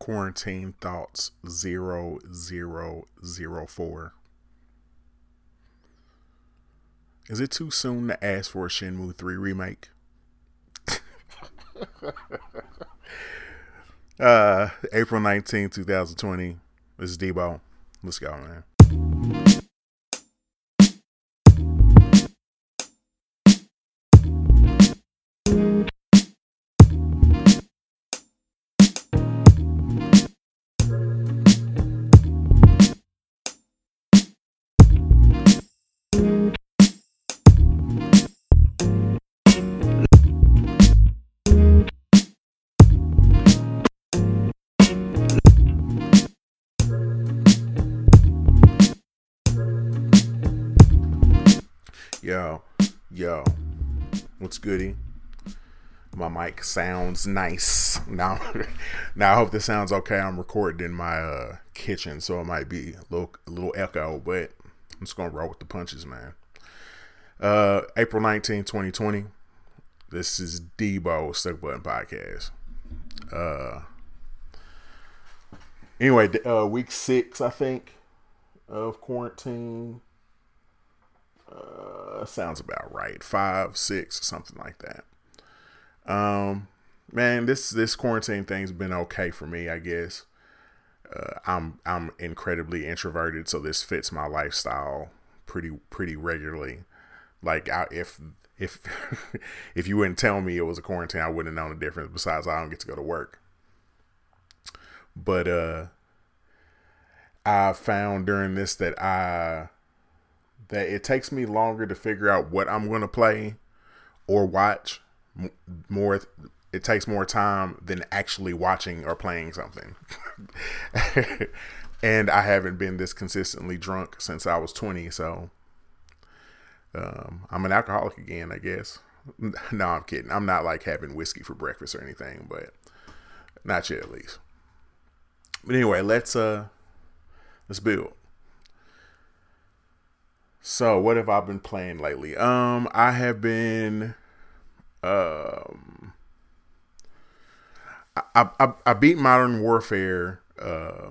Quarantine Thoughts 0004. Is it too soon to ask for a Shenmue 3 remake? uh, April 19, 2020. This is Debo. Let's go, man. Mic sounds nice. Now, now I hope this sounds okay. I'm recording in my uh, kitchen, so it might be a little, a little echo, but I'm just gonna roll with the punches, man. Uh, April 19, 2020. This is Debo Stuck Button Podcast. Uh, anyway, uh, week six, I think, of quarantine uh, sounds about right. Five, six, something like that. Um, man, this this quarantine thing's been okay for me, I guess. Uh, I'm I'm incredibly introverted, so this fits my lifestyle pretty pretty regularly. Like I, if if if you wouldn't tell me it was a quarantine, I wouldn't have known the difference. Besides, I don't get to go to work. But uh, I found during this that I that it takes me longer to figure out what I'm going to play or watch more it takes more time than actually watching or playing something. and I haven't been this consistently drunk since I was 20, so um, I'm an alcoholic again, I guess. No, I'm kidding. I'm not like having whiskey for breakfast or anything, but not yet at least. But anyway, let's uh let's build. So, what have I been playing lately? Um, I have been um I I, I beat Modern Warfare uh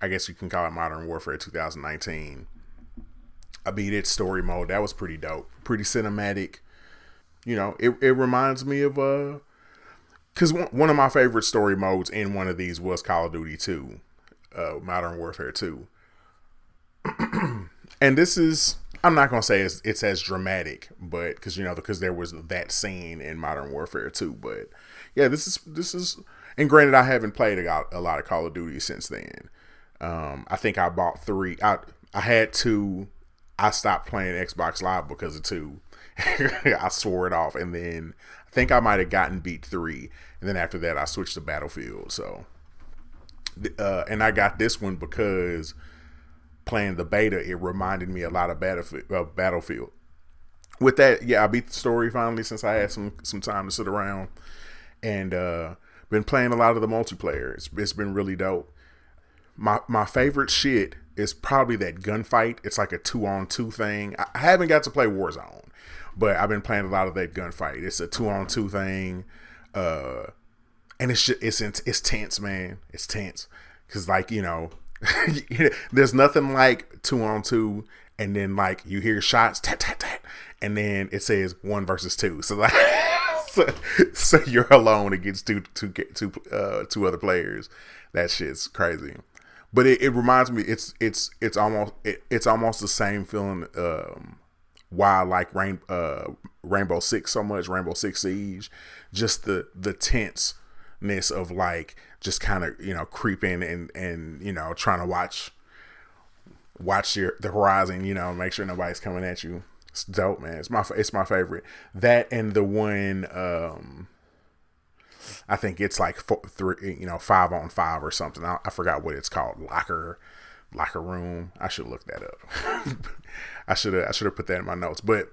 I guess you can call it Modern Warfare 2019. I beat it story mode. That was pretty dope. Pretty cinematic. You know, it, it reminds me of uh because one, one of my favorite story modes in one of these was Call of Duty 2, uh, Modern Warfare 2. and this is I'm not gonna say it's, it's as dramatic, but because you know because there was that scene in Modern Warfare 2, but yeah, this is this is and granted I haven't played a, a lot of Call of Duty since then. Um, I think I bought three. I I had two. I stopped playing Xbox Live because of two. I swore it off, and then I think I might have gotten beat three, and then after that I switched to Battlefield. So, uh, and I got this one because playing the beta, it reminded me a lot of Battlefield. Uh, Battlefield. With that, yeah, I beat the story finally since I had some some time to sit around, and uh, been playing a lot of the multiplayer. It's, it's been really dope. My my favorite shit is probably that gunfight. It's like a two on two thing. I haven't got to play Warzone, but I've been playing a lot of that gunfight. It's a two on two thing, uh, and it's just, it's it's tense, man. It's tense because like you know There's nothing like two on two, and then like you hear shots, tat tat tat, and then it says one versus two. So like, so, so you're alone against two two two uh, two other players. That shit's crazy. But it, it reminds me, it's it's it's almost it, it's almost the same feeling. Um, why I like Rain, uh, Rainbow Six so much, Rainbow Six Siege, just the the tenseness of like just kind of you know creeping and and you know trying to watch watch your the horizon you know make sure nobody's coming at you it's dope man it's my it's my favorite that and the one um I think it's like four, three, you know, five on five or something. I, I forgot what it's called. Locker, locker room. I should look that up. I should have, I should have put that in my notes. But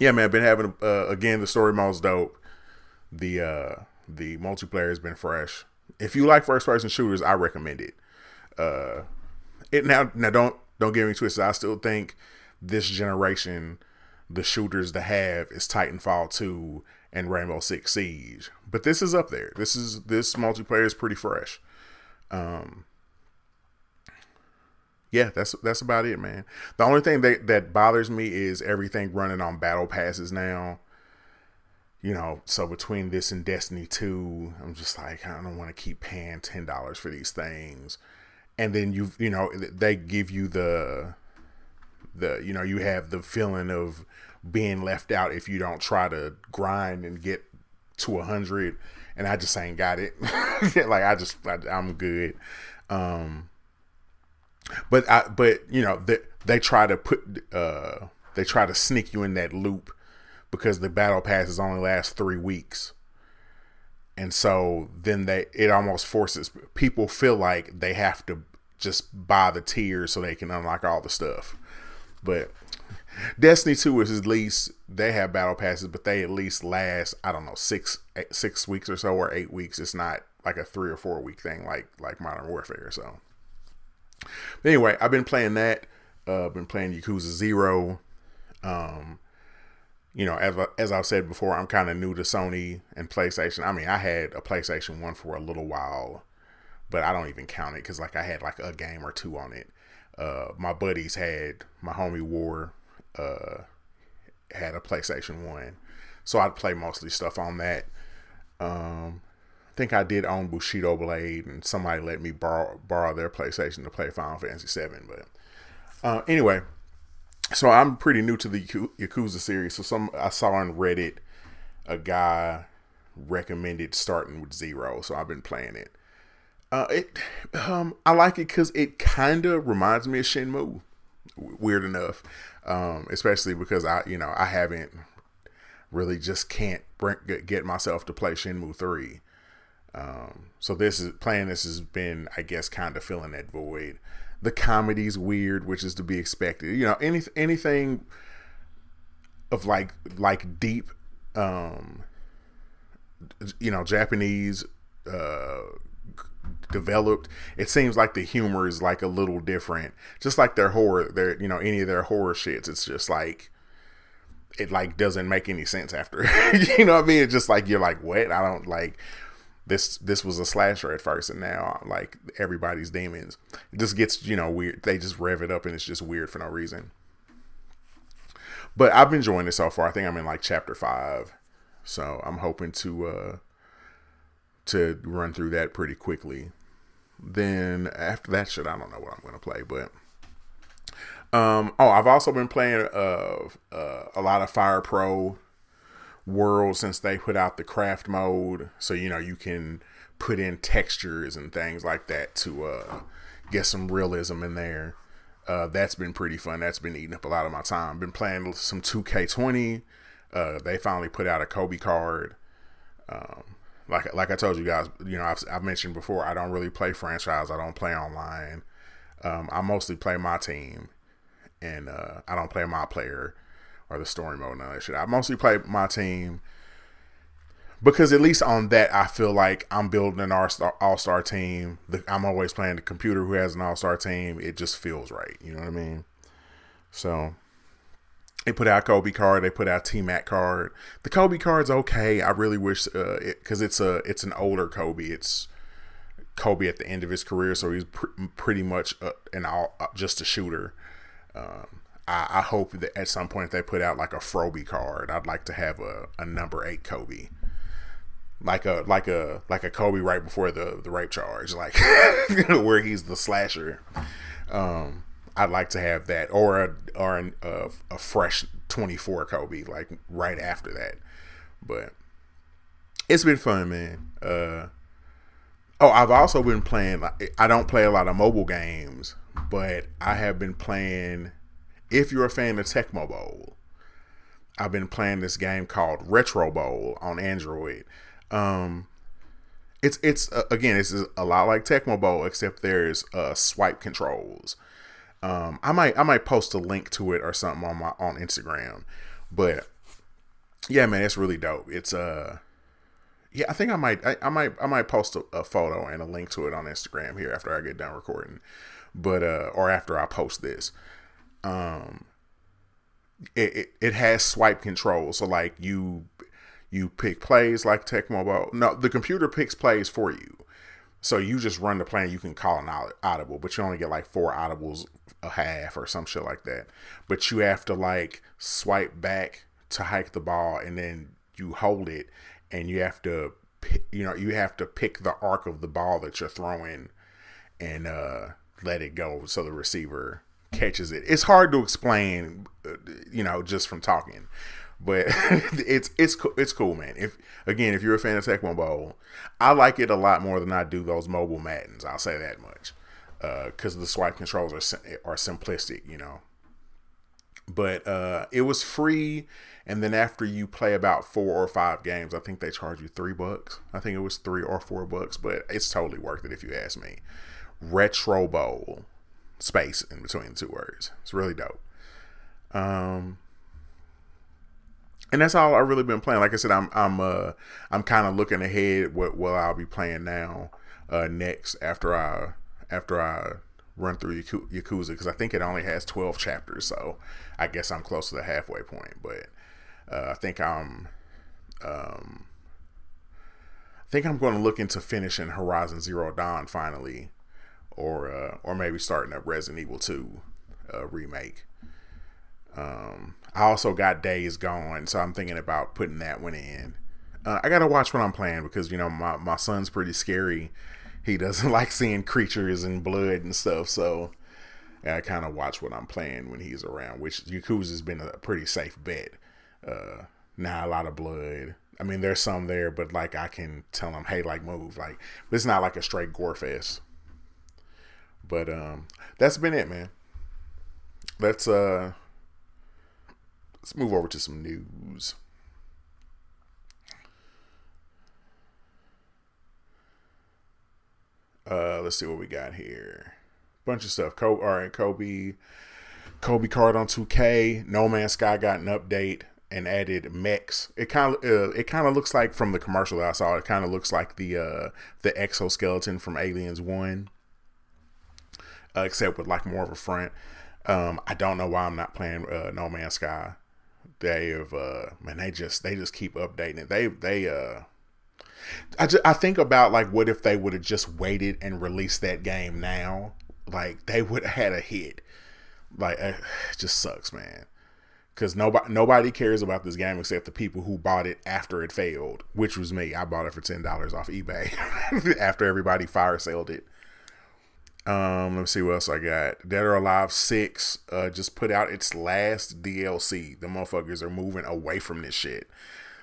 yeah, man, been having uh, again the story mode's dope. The uh the multiplayer has been fresh if you like first person shooters, I recommend it. Uh, it now now don't don't get me twisted. I still think this generation, the shooters to have is Titanfall two and Rainbow Six Siege. But this is up there. This is this multiplayer is pretty fresh. Um, yeah, that's that's about it, man. The only thing that that bothers me is everything running on battle passes now. You know, so between this and Destiny 2, I'm just like I don't want to keep paying $10 for these things. And then you you know, they give you the the you know, you have the feeling of being left out if you don't try to grind and get to a hundred and I just ain't got it. like I just I, am good. Um but I but you know they they try to put uh they try to sneak you in that loop because the battle passes only last 3 weeks. And so then they it almost forces people feel like they have to just buy the tiers so they can unlock all the stuff. But Destiny 2 is at least they have battle passes, but they at least last, I don't know, six eight, six weeks or so or eight weeks. It's not like a three or four week thing like like Modern Warfare. So but anyway, I've been playing that. Uh, been playing Yakuza Zero. Um, you know, as, as I've said before, I'm kind of new to Sony and PlayStation. I mean, I had a PlayStation 1 for a little while, but I don't even count it because, like, I had like a game or two on it. Uh, my buddies had, my homie War uh, had a PlayStation 1. So I'd play mostly stuff on that. Um, I think I did own Bushido Blade, and somebody let me borrow borrow their PlayStation to play Final Fantasy VII. But uh, anyway, so I'm pretty new to the Yakuza series. So some I saw on Reddit a guy recommended starting with Zero, so I've been playing it. Uh, it um, I like it because it kind of reminds me of Shenmue. Weird enough, um, especially because I, you know, I haven't really just can't bring, get myself to play Shenmue three. Um, so this is playing. This has been, I guess, kind of filling that void. The comedy's weird, which is to be expected. You know, any anything of like like deep, um, you know, Japanese uh, developed. It seems like the humor is like a little different. Just like their horror, their you know, any of their horror shits. It's just like it like doesn't make any sense after. you know what I mean? It's just like you're like, what? I don't like this this was a slasher at first and now like everybody's demons. It just gets you know weird. They just rev it up and it's just weird for no reason. But i've been enjoying it so far. I think i'm in like chapter five. So i'm hoping to uh to run through that pretty quickly. Then after that shit i don't know what i'm gonna play but um oh i've also been playing uh, uh a lot of fire pro world since they put out the craft mode. So, you know, you can put in textures and things like that to uh, get some realism in there. Uh, that's been pretty fun. That's been eating up a lot of my time. Been playing some 2K20. Uh, they finally put out a Kobe card. Um, like like I told you guys, you know, I've, I've, mentioned before, I don't really play franchise. I don't play online. Um, I mostly play my team, and uh, I don't play my player or the story mode and all that shit. I mostly play my team because at least on that I feel like I'm building an all star team. I'm always playing the computer who has an all star team. It just feels right. You know what I mean? So they put out Kobe card. They put out T Mac card. The Kobe card's okay. I really wish because uh, it, it's a it's an older Kobe. It's Kobe at the end of his career, so he's pr- pretty much a, an all uh, just a shooter. Um, I, I, hope that at some point they put out like a Froby card. I'd like to have a, a number eight Kobe. Like a like a like a Kobe right before the the rape charge, like where he's the slasher. Um, I'd like to have that, or a or an, a, a fresh twenty four Kobe, like right after that. But it's been fun, man. Uh, oh, I've also been playing. I don't play a lot of mobile games, but I have been playing if you're a fan of Tecmo Bowl, I've been playing this game called Retro Bowl on Android. Um, it's it's uh, again it's a lot like Tecmo Bowl except there's uh, swipe controls. Um, I might I might post a link to it or something on my on Instagram, but yeah, man, it's really dope. It's uh yeah, I think I might I, I might I might post a, a, photo and a link to it on Instagram here after I get done recording, but uh or after I post this um it, it, it has swipe control so like you you pick plays like Tecmo Bowl No, the computer picks plays for you. So you just run the play you can call an audible, but you only get like four audibles a half or some shit like that. But you have to like swipe back to hike the ball and then you hold it and you have to you know you have to pick the arc of the ball that you're throwing and uh, let it go so the receiver catches it. It's hard to explain, uh, you know, just from talking, but it's it's it's cool, man. If again, if you're a fan of Tecmo Bowl, I like it a lot more than I do those mobile Maddens. I'll say that much because uh, the swipe controls are are simplistic, you know. But uh, it was free, and then after you play about four or five games, I think they charge you three bucks. I think it was three or four bucks, but it's totally worth it if you ask me. Retro Bowl space in between the two words. It's really dope. Um, and that's all I've really been playing. Like I said, I'm I'm uh I'm kind of looking ahead what what I'll be playing now uh next after I after I run through Yakuza because I think it only has 12 chapters, so I guess I'm close to the halfway point. But uh, I think I'm um I think I'm going to look into finishing Horizon Zero Dawn finally or uh, or maybe starting a Resident Evil 2 uh, remake. Um, I also got Days Gone, so I'm thinking about putting that one in. Uh, I gotta watch what I'm playing because you know my my son's pretty scary. He doesn't like seeing creatures and blood and stuff, so I kind of watch what I'm playing when he's around. Which Yakuza's been a pretty safe bet. Uh, not a lot of blood. I mean, there's some there, but like I can tell him, hey, like move, like it's not like a straight gore fest. But um, that's been it, man. Let's uh, let's move over to some news. Uh, let's see what we got here. Bunch of stuff. Kobe, all right, Kobe, Kobe card on 2K. No Man's Sky got an update and added mechs. It kind of uh, it kind of looks like from the commercial that I saw. It kind of looks like the uh, the exoskeleton from Aliens One uh, except with like more of a front. Um, I don't know why I'm not playing uh, No Man's Sky. They have uh, man, they just they just keep updating it. They they uh, I just, I think about like what if they would have just waited and released that game now? Like they would have had a hit. Like uh, it just sucks, man. Because nobody nobody cares about this game except the people who bought it after it failed, which was me. I bought it for ten dollars off eBay after everybody fire sailed it. Um, let me see what else I got. Dead or Alive Six uh, just put out its last DLC. The motherfuckers are moving away from this shit.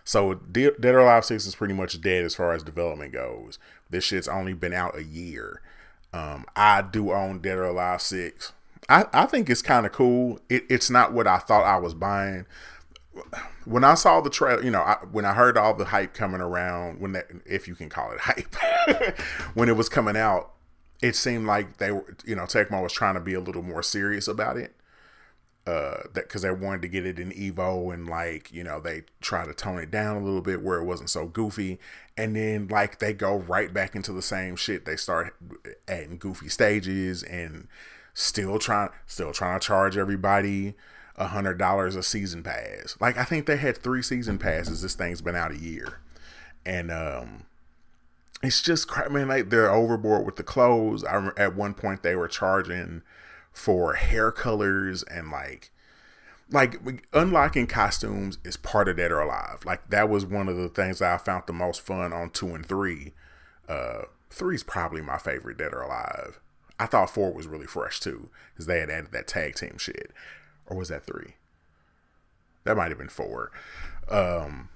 So Dead or Alive Six is pretty much dead as far as development goes. This shit's only been out a year. Um, I do own Dead or Alive Six. I, I think it's kind of cool. It, it's not what I thought I was buying. When I saw the trailer, you know, I, when I heard all the hype coming around, when that, if you can call it hype, when it was coming out, it seemed like they were, you know, Tecmo was trying to be a little more serious about it. Uh, that because they wanted to get it in Evo and like you know they try to tone it down a little bit where it wasn't so goofy, and then like they go right back into the same shit. They start adding goofy stages and still trying still trying to charge everybody a hundred dollars a season pass. Like I think they had three season passes. This thing's been out a year, and um, it's just crap, man. Like they're overboard with the clothes. I at one point they were charging for hair colors and like like unlocking costumes is part of Dead or Alive. Like that was one of the things I found the most fun on two and three. Uh, three is probably my favorite Dead or Alive. I thought four was really fresh too because they had added that tag team shit, or was that three? That might have been four. Um,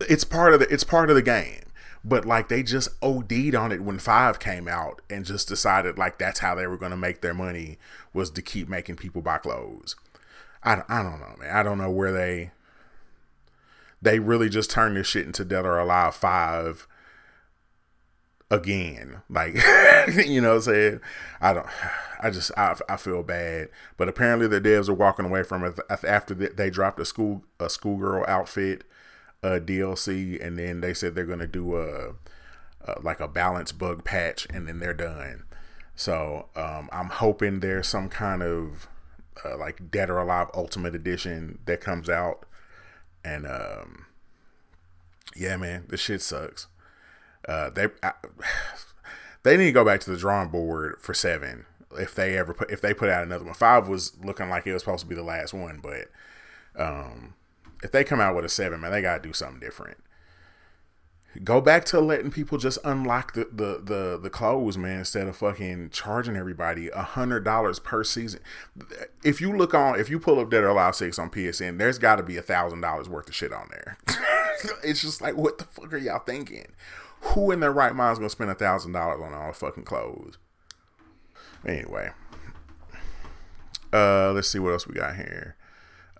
it's part of the it's part of the game but like they just OD'd on it when five came out and just decided like that's how they were going to make their money was to keep making people buy clothes. I, I don't know, man. I don't know where they they really just turned this shit into Dead or Alive five again. Like you know, what I'm saying I don't. I just I, I feel bad, but apparently the devs are walking away from it after they dropped a school a schoolgirl outfit uh, DLC, and then they said they're gonna do a, a like a balance bug patch, and then they're done. So um, I'm hoping there's some kind of uh, like Dead or Alive Ultimate Edition that comes out, and um, yeah, man, this shit sucks. Uh, they, I, they need to go back to the drawing board for seven if they ever put if they put out another one. Five was looking like it was supposed to be the last one, but um, if they come out with a seven, man, they gotta do something different. Go back to letting people just unlock the the the, the clothes, man, instead of fucking charging everybody a hundred dollars per season. If you look on, if you pull up Dead or Alive Six on PSN, there's got to be a thousand dollars worth of shit on there. it's just like, what the fuck are y'all thinking? Who in their right mind is gonna spend a thousand dollars on all the fucking clothes? Anyway, uh, let's see what else we got here.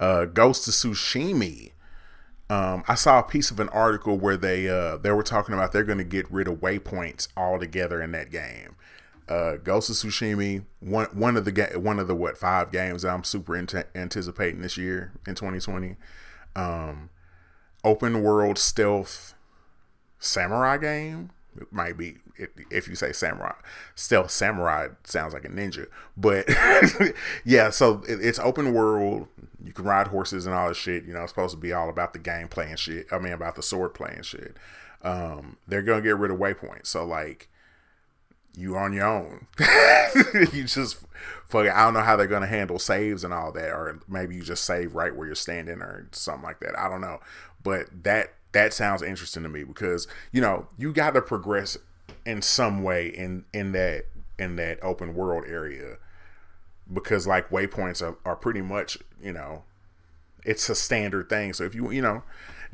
Uh, Ghost of Tsushima um, I saw a piece of an article where they uh, they were talking about they're going to get rid of waypoints altogether in that game. Uh, Ghost of Tsushima, one one of the ga- one of the what five games I'm super anticipating this year in 2020. Um, open world stealth samurai game. It might be if you say samurai. Stealth samurai sounds like a ninja, but yeah. So it's open world you can ride horses and all this shit. You know, it's supposed to be all about the game playing shit. I mean, about the sword playing shit. Um, they're gonna get rid of waypoints. So like, you on your own. you just fuck. I don't know how they're gonna handle saves and all that, or maybe you just save right where you're standing or something like that. I don't know, but that that sounds interesting to me because you know you got to progress in some way in in that in that open world area because like waypoints are, are pretty much you know it's a standard thing. So if you you know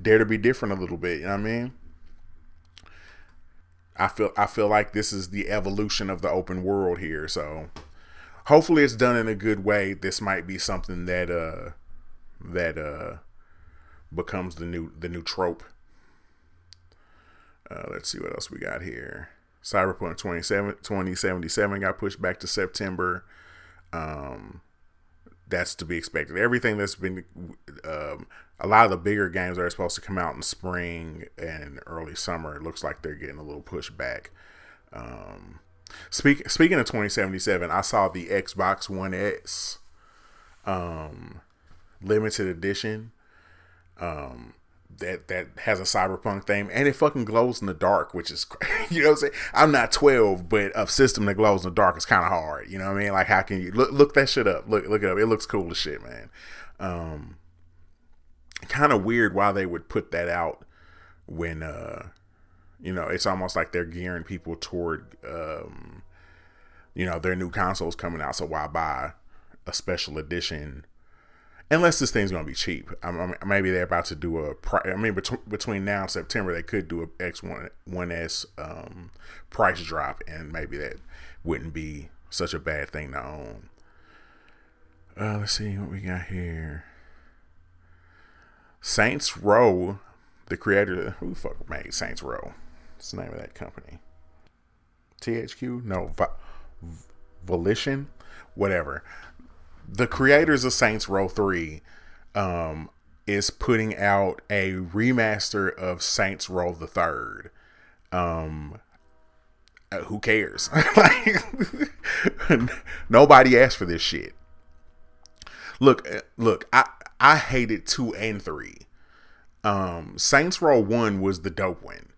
dare to be different a little bit you know what i mean? I feel i feel like this is the evolution of the open world here. So hopefully it's done in a good way. This might be something that uh that uh becomes the new the new trope uh, let's see what else we got here cyberpunk 27 2077 got pushed back to september um, that's to be expected. Everything that's been, um, a lot of the bigger games are supposed to come out in spring and early summer, it looks like they're getting a little pushed back. Um, speak, speaking of 2077, I saw the Xbox One X um, limited edition. Um, that that has a cyberpunk theme and it fucking glows in the dark, which is you know what I'm saying. I'm not 12, but a system that glows in the dark is kind of hard. You know what I mean? Like how can you look look that shit up? Look look it up. It looks cool as shit, man. Um, kind of weird why they would put that out when uh, you know, it's almost like they're gearing people toward um, you know, their new consoles coming out. So why buy a special edition? Unless this thing's gonna be cheap. I mean, maybe they're about to do a. I mean, bet- between now and September, they could do a X one one S um, price drop, and maybe that wouldn't be such a bad thing to own. Uh, let's see what we got here. Saints Row, the creator, who the fuck made Saints Row? What's the name of that company? THQ? No, Volition, whatever the creators of Saints Row 3 um, is putting out a remaster of Saints Row the Third. Um, uh, who cares? like, nobody asked for this shit. Look, uh, look, I I hated two and three. Um, Saints Row One was the dope one,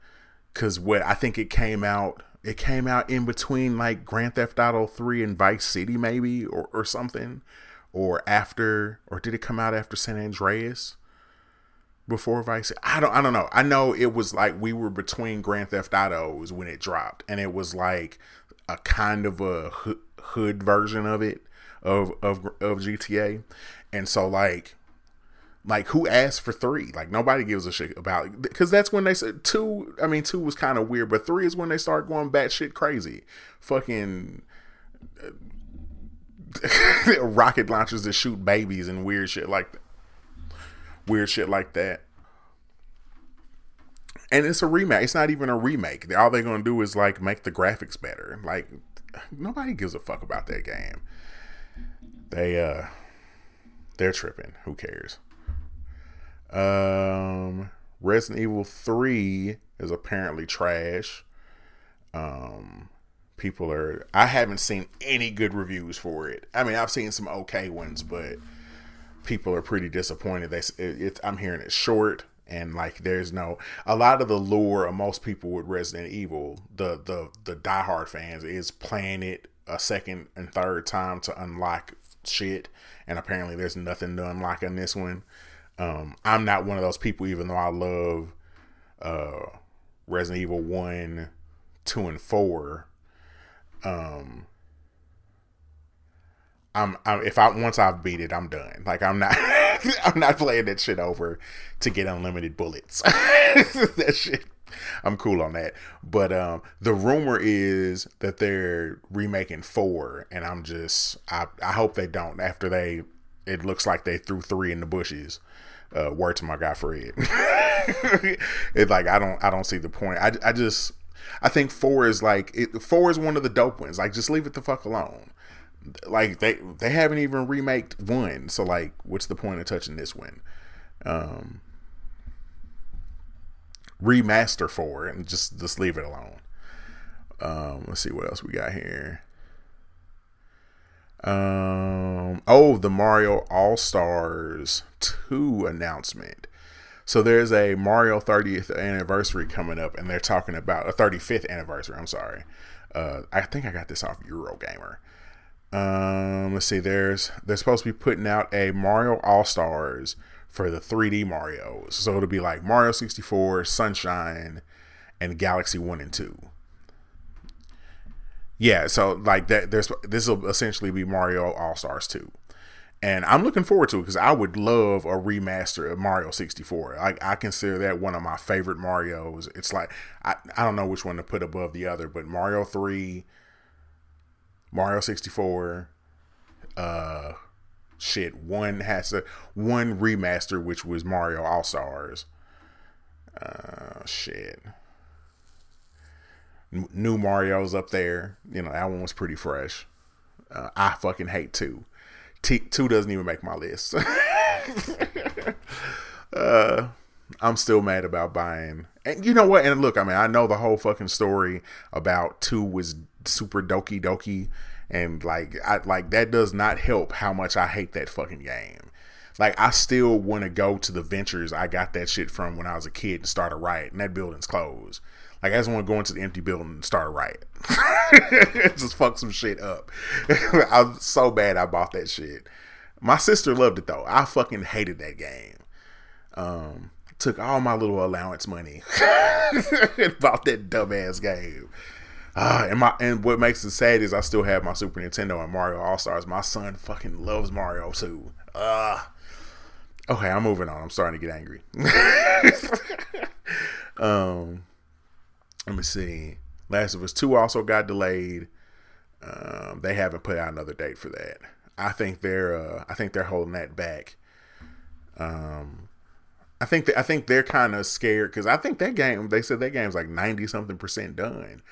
cause what I think it came out it came out in between like Grand Theft Auto 3 and Vice City, maybe, or, or something. Or after, or did it come out after San Andreas? Before Vice I don't I don't know. I know it was like we were between Grand Theft Autos when it dropped, and it was like a kind of a hood version of it of of of GTA. And so like like who asked for three? Like nobody gives a shit about because that's when they said two. I mean, two was kind of weird, but three is when they start going batshit crazy. Fucking uh, rocket launchers that shoot babies and weird shit like. Weird shit like that. And it's a remake. It's not even a remake. All they're gonna do is like make the graphics better. Like nobody gives a fuck about that game. They uh, they're tripping. Who cares? Um, Resident Evil 3 is apparently trash. Um, people are. I haven't seen any good reviews for it. I mean, I've seen some okay ones, but people are pretty disappointed. They, it, it, I'm hearing it's short. and like there's no a lot of the lure of most people with Resident Evil, the the the diehard fans is playing it a second and third time to unlock shit, and apparently there's nothing to unlock in this one. Um, I'm not one of those people, even though I love uh, Resident Evil one, two, and four. Um, I'm, I'm if I once I've beat it, I'm done. Like I'm not I'm not playing that shit over to get unlimited bullets. that shit I'm cool on that. But um the rumor is that they're remaking 4 and I'm just I I hope they don't after they it looks like they threw 3 in the bushes. Uh word to my guy Fred. it's like I don't I don't see the point. I I just I think 4 is like it, 4 is one of the dope ones. Like just leave it the fuck alone like they they haven't even remaked one so like what's the point of touching this one um remaster for and just just leave it alone um let's see what else we got here um oh the mario all stars 2 announcement so there's a mario 30th anniversary coming up and they're talking about a 35th anniversary i'm sorry uh i think i got this off eurogamer um, let's see. There's they're supposed to be putting out a Mario All Stars for the 3D Mario's. So it'll be like Mario 64, Sunshine, and Galaxy One and Two. Yeah, so like that. There's this will essentially be Mario All Stars Two, and I'm looking forward to it because I would love a remaster of Mario 64. I, I consider that one of my favorite Mario's. It's like I I don't know which one to put above the other, but Mario Three Mario 64, uh, shit, one has a one remaster, which was Mario All Stars. Uh, shit. New Mario's up there. You know, that one was pretty fresh. Uh, I fucking hate two. T- two doesn't even make my list. uh, I'm still mad about buying. And you know what? And look, I mean, I know the whole fucking story about two was super doki doki and like I like that does not help how much I hate that fucking game. Like I still want to go to the ventures I got that shit from when I was a kid and start a riot, and that building's closed. Like I just want to go into the empty building and start a riot, just fuck some shit up. I'm so bad I bought that shit. My sister loved it though. I fucking hated that game. Um, took all my little allowance money and bought that dumbass game. Uh, and my and what makes it sad is I still have my Super Nintendo and Mario All Stars. My son fucking loves Mario too. Uh, okay, I'm moving on. I'm starting to get angry. um, let me see. Last of Us Two also got delayed. Um, they haven't put out another date for that. I think they're uh, I think they're holding that back. Um, I think th- I think they're kind of scared because I think that game. They said that game's like ninety something percent done,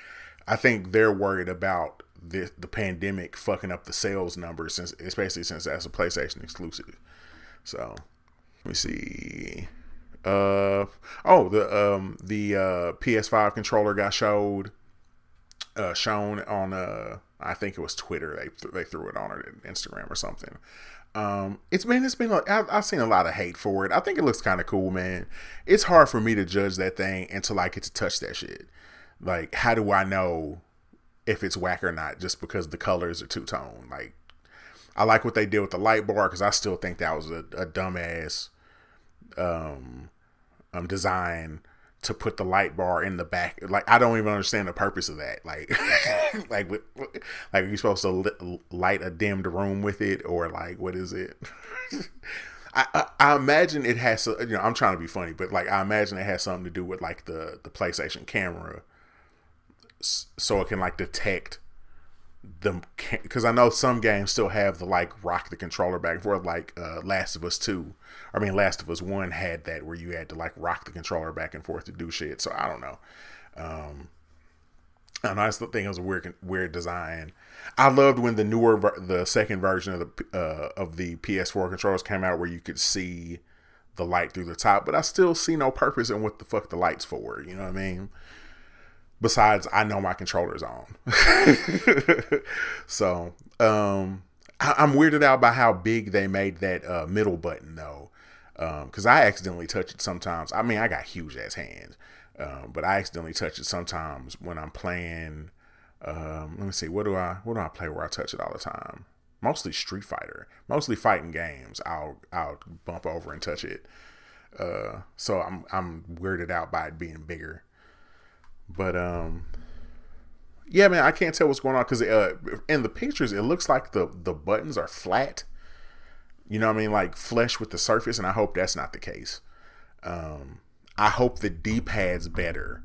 I think they're worried about the the pandemic fucking up the sales numbers, since especially since that's a PlayStation exclusive. So let me see. Uh oh, the um the uh PS5 controller got showed uh shown on uh I think it was Twitter. They th- they threw it on it Instagram or something. Um, it's been it's been I've, I've seen a lot of hate for it. I think it looks kind of cool, man. It's hard for me to judge that thing until I get to touch that shit. Like, how do I know if it's whack or not just because the colors are two tone? Like, I like what they did with the light bar because I still think that was a, a dumbass um, um, design to put the light bar in the back. Like, I don't even understand the purpose of that. Like, like, like, are you supposed to light a dimmed room with it, or like, what is it? I, I, imagine it has, you know, I'm trying to be funny, but like, I imagine it has something to do with like the the PlayStation camera so it can like detect them because I know some games still have the like rock the controller back and forth, like uh, Last of Us Two. I mean, Last of Us One had that where you had to like rock the controller back and forth to do shit. So I don't know. Um, I know I still think it was a weird, weird design. I loved when the newer, the second version of the uh, of the PS4 controllers came out, where you could see the light through the top. But I still see no purpose in what the fuck the lights for. You know what I mean? besides I know my controller's on. so um, I, am weirded out by how big they made that uh, middle button though. Because um, I accidentally touch it sometimes. I mean, I got huge ass hands, um, but I accidentally touch it sometimes when I'm playing. Um, let me see, what do I what do I play where I touch it all the time? Mostly Street Fighter, mostly fighting games. I'll I'll bump over and touch it. Uh, so I'm I'm weirded out by it being bigger. But um, yeah, man, I can't tell what's going on because uh, in the pictures it looks like the the buttons are flat. You know what I mean, like flesh with the surface, and I hope that's not the case. Um, I hope the D pad's better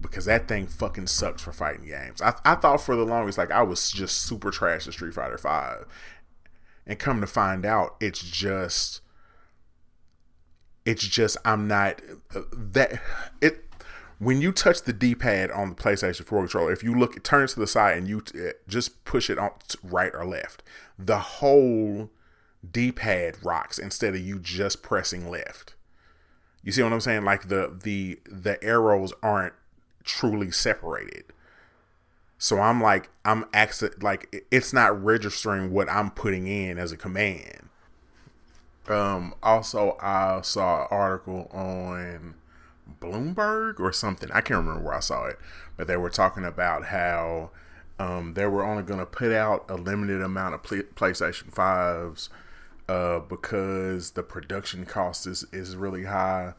because that thing fucking sucks for fighting games. I, I thought for the longest like I was just super trash at Street Fighter Five, and come to find out, it's just, it's just I'm not uh, that it when you touch the D-pad on the PlayStation 4 controller, if you look, turn it to the side and you uh, just push it on right or left, the whole D-pad rocks instead of you just pressing left. You see what I'm saying? Like the the the arrows aren't truly separated. So I'm like I'm accent like it's not registering what I'm putting in as a command. Um also I saw an article on Bloomberg or something. I can't remember where I saw it, but they were talking about how um, they were only going to put out a limited amount of PlayStation fives uh, because the production cost is is really high.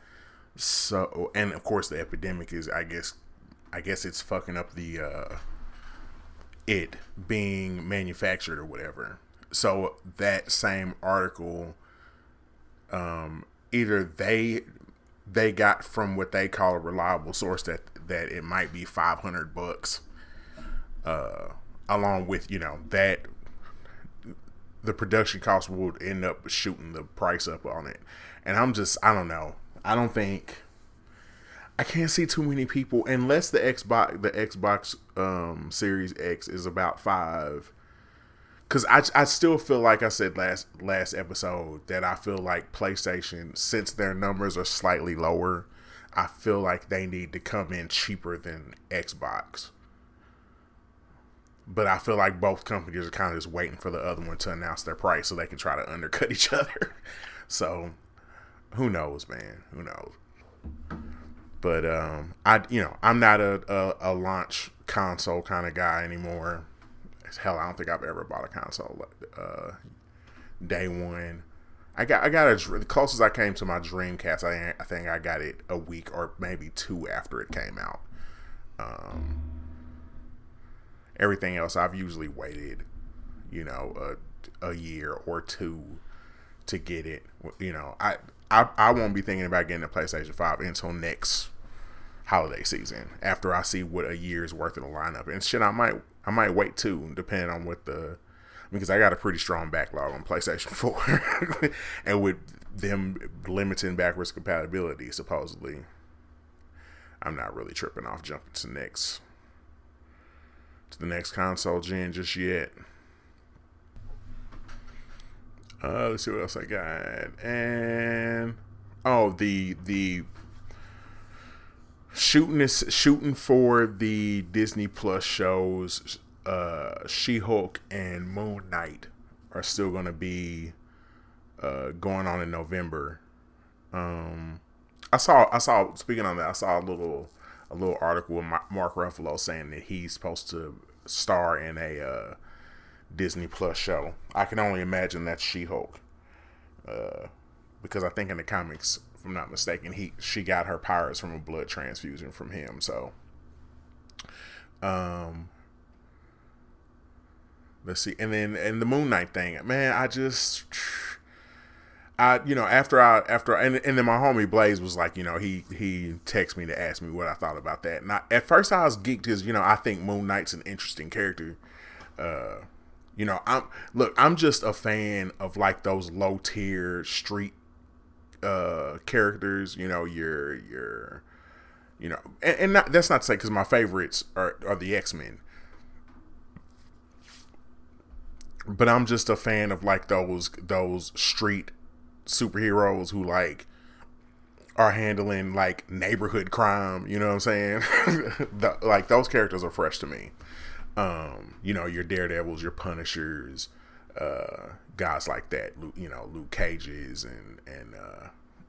So, and of course, the epidemic is, I guess, I guess it's fucking up the uh, it being manufactured or whatever. So that same article, um, either they they got from what they call a reliable source that that it might be 500 bucks uh along with you know that the production cost would end up shooting the price up on it. And i'm just i don't know. I don't think i can't see too many people unless the xbox the xbox um series x is about five. Because I, I still feel like I said last last episode that I feel like PlayStation since their numbers are slightly lower, I feel like they need to come in cheaper than Xbox. But I feel like both companies are kind of just waiting for the other one to announce their price so they can try to undercut each other. so who knows, man? Who knows? But um, I you know I'm not a, a, a launch console kind of guy anymore hell, I don't think I've ever bought a console uh, day one. I got I got a the closest I came to my Dreamcast. I I think I got it a week or maybe two after it came out. Um, everything else I've usually waited, you know, a a year or two to get it. You know, I I, I won't be thinking about getting a PlayStation Five until next holiday season after I see what a year's worth of the lineup and shit. I might I might wait too, depending on what the because I got a pretty strong backlog on PlayStation 4, and with them limiting backwards compatibility, supposedly, I'm not really tripping off jumping to next to the next console gen just yet. Uh, let's see what else I got, and oh, the the shooting is shooting for the Disney Plus shows. Uh, She Hulk and Moon Knight are still going to be uh, going on in November. Um, I saw I saw speaking on that I saw a little a little article with Mark Ruffalo saying that he's supposed to star in a uh, Disney Plus show. I can only imagine that's She Hulk, uh, because I think in the comics if I'm not mistaken, he she got her powers from a blood transfusion from him. So, um, let's see, and then and the Moon Knight thing, man, I just. I you know after I after and, and then my homie Blaze was like you know he he texted me to ask me what I thought about that and I, at first I was geeked because you know I think Moon Knight's an interesting character uh you know I'm look I'm just a fan of like those low tier street uh, characters. You know, your your you know, and, and not, that's not to say because my favorites are are the X Men. But I'm just a fan of like those those street superheroes who like are handling like neighborhood crime. You know what I'm saying? the, like those characters are fresh to me. Um, you know, your Daredevils, your Punishers, uh, guys like that. You know, Luke Cages and and uh,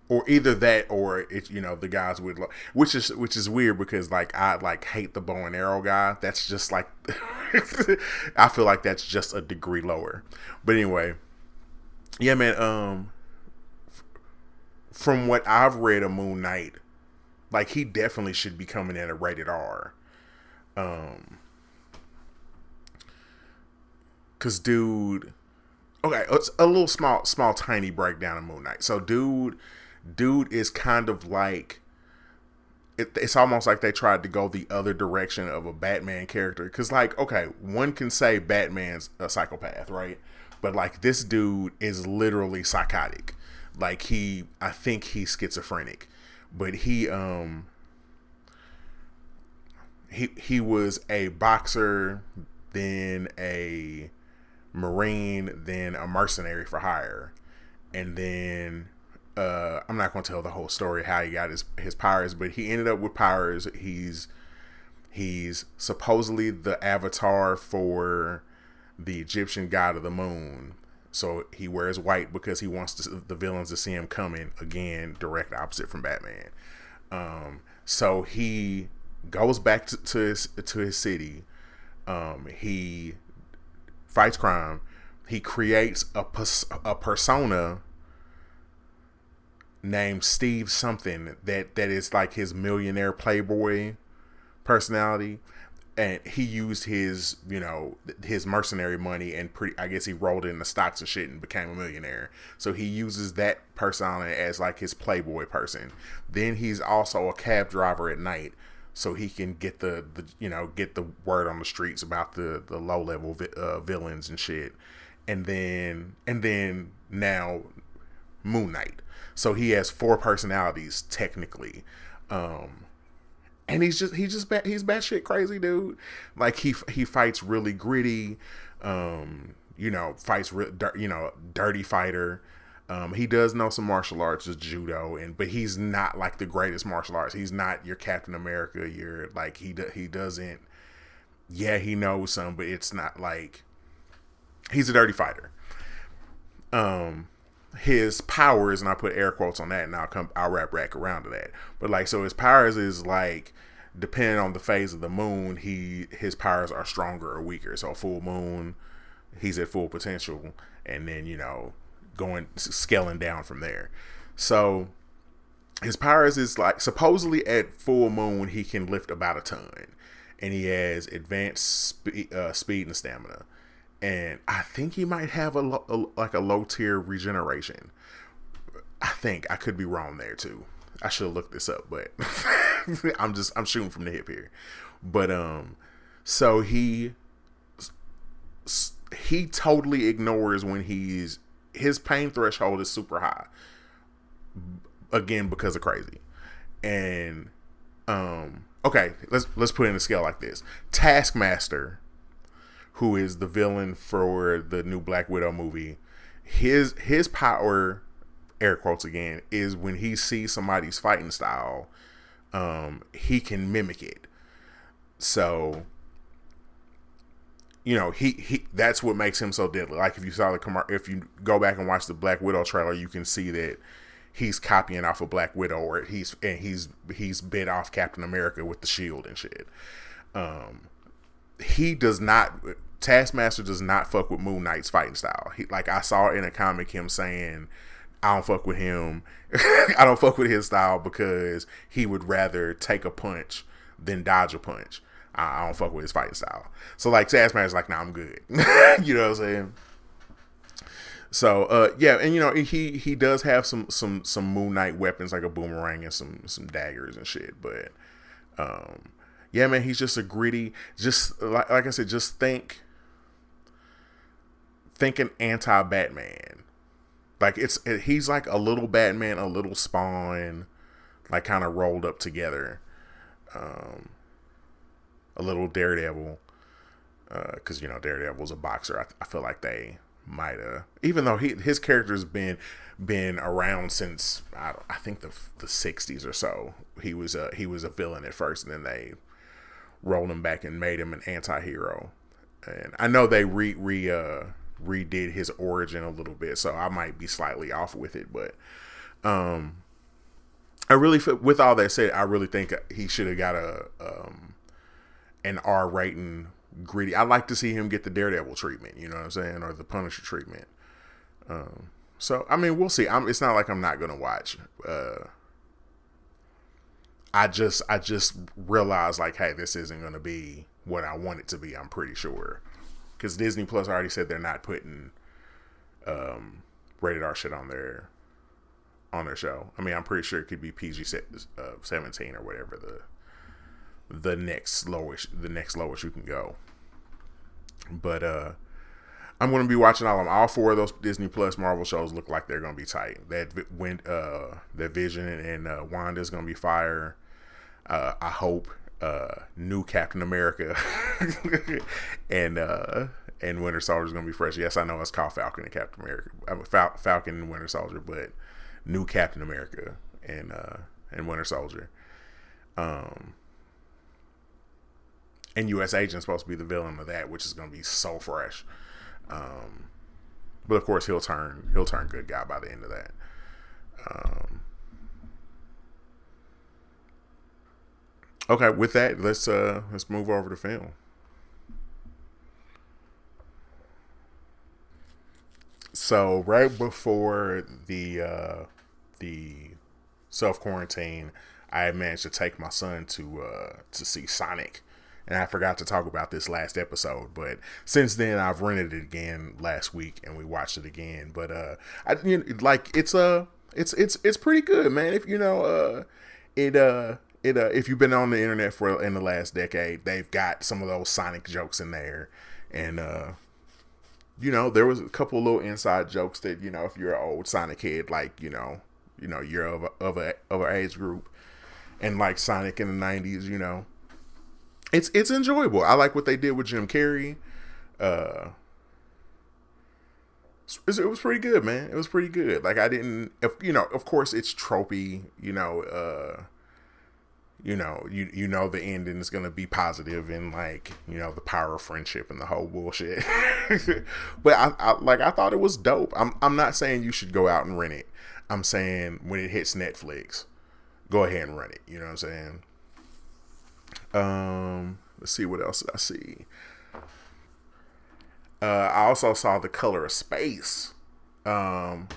or either that or it's you know the guys with which is which is weird because like I like hate the bow and arrow guy. That's just like I feel like that's just a degree lower. But anyway, yeah, man. Um, from what I've read of Moon Knight, like he definitely should be coming in a rated R. Um, cause dude, okay, it's a little small, small, tiny breakdown of Moon Knight. So dude dude is kind of like it, it's almost like they tried to go the other direction of a Batman character. Because, like, okay, one can say Batman's a psychopath, right? But, like, this dude is literally psychotic. Like, he, I think he's schizophrenic. But he, um, he, he was a boxer, then a marine, then a mercenary for hire. And then uh, I'm not going to tell the whole story how he got his his powers, but he ended up with powers. He's he's supposedly the avatar for the Egyptian god of the moon. So he wears white because he wants to, the villains to see him coming. Again, direct opposite from Batman. Um, so he goes back to, to his to his city. Um, he fights crime. He creates a a persona named Steve something that that is like his millionaire playboy personality and he used his you know his mercenary money and pretty i guess he rolled in the stocks and shit and became a millionaire. So he uses that persona as like his playboy person. Then he's also a cab driver at night so he can get the, the you know get the word on the streets about the the low level vi- uh, villains and shit. And then and then now moon knight. So he has four personalities technically. Um, and he's just he's just bad, he's batshit crazy, dude. Like he he fights really gritty. Um, you know, fights you know dirty fighter. Um, he does know some martial arts, just judo, and but he's not like the greatest martial arts. He's not your Captain America. You're like he he doesn't. Yeah, he knows some, but it's not like he's a dirty fighter. Um, his powers, and I put air quotes on that, and I'll come, I'll wrap back around to that. But like, so his powers is like, depending on the phase of the moon, he his powers are stronger or weaker. So full moon, he's at full potential, and then you know, going scaling down from there. So his powers is like supposedly at full moon he can lift about a ton, and he has advanced spe- uh, speed and stamina and I think he might have a, lo- a like a low tier regeneration. I think I could be wrong there too. I should look this up, but I'm just I'm shooting from the hip here. But um, so he he totally ignores when he's his pain threshold is super high. Again, because of crazy, and um, okay, let's let's put in a scale like this: Taskmaster who is the villain for the new Black Widow movie, his his power, air quotes again, is when he sees somebody's fighting style, um, he can mimic it. So you know he he that's what makes him so deadly. Like if you saw the if you go back and watch the Black Widow trailer, you can see that he's copying off of Black Widow, or he's and he's he's bit off Captain America with the shield and shit. Um, he does not Taskmaster does not fuck with Moon Knight's fighting style. He, like I saw in a comic him saying, I don't fuck with him. I don't fuck with his style because he would rather take a punch than dodge a punch. I, I don't fuck with his fighting style. So like Taskmaster's like, nah, I'm good. you know what I'm saying? So uh, yeah, and you know he he does have some some some Moon Knight weapons like a boomerang and some some daggers and shit, but um, yeah, man, he's just a gritty. Just like like I said, just think thinking anti Batman. Like it's it, he's like a little Batman, a little Spawn, like kind of rolled up together. Um, a little Daredevil, because uh, you know Daredevil's a boxer. I, I feel like they might have, even though he his character's been been around since I, I think the the '60s or so. He was a he was a villain at first, and then they rolled him back and made him an anti-hero. And I know they re re uh, redid his origin a little bit, so I might be slightly off with it, but um I really, with all that said, I really think he should have got a um, an R rating gritty. I like to see him get the Daredevil treatment. You know what I'm saying, or the Punisher treatment. Um, so I mean, we'll see. I'm, it's not like I'm not gonna watch. Uh, I just I just realized like, hey, this isn't gonna be what I want it to be. I'm pretty sure because Disney Plus already said they're not putting um, rated R shit on their on their show. I mean, I'm pretty sure it could be PG uh, 17 or whatever the the next lowest the next lowest you can go. But uh I'm going to be watching all of them. All four of those Disney Plus Marvel shows look like they're going to be tight. That when uh that Vision and uh, Wanda is going to be fire. Uh, I hope uh, new Captain America and uh, and Winter Soldier is going to be fresh. Yes, I know it's called Falcon and Captain America. I mean, Fal- Falcon and Winter Soldier, but new Captain America and uh, and Winter Soldier. Um, and U.S. Agent is supposed to be the villain of that, which is going to be so fresh. Um, but of course, he'll turn he'll turn good guy by the end of that. Um, okay, with that, let's uh let's move over to film. So right before the uh, the self quarantine, I managed to take my son to uh, to see Sonic and I forgot to talk about this last episode, but since then I've rented it again last week and we watched it again. But uh, I you know, like it's uh it's it's it's pretty good, man. If you know uh it uh it uh if you've been on the internet for in the last decade, they've got some of those Sonic jokes in there, and uh you know there was a couple little inside jokes that you know if you're an old Sonic kid, like you know you know you're of a, of a of a age group and like Sonic in the '90s, you know it's it's enjoyable. I like what they did with Jim Carrey. Uh, it was pretty good, man. It was pretty good. Like I didn't, if you know, of course it's tropey. You know, uh, you know, you you know the ending is gonna be positive and like you know the power of friendship and the whole bullshit. but I, I like I thought it was dope. I'm I'm not saying you should go out and rent it. I'm saying when it hits Netflix, go ahead and rent it. You know what I'm saying? Um, let's see what else I see. Uh, I also saw the color of space. Um,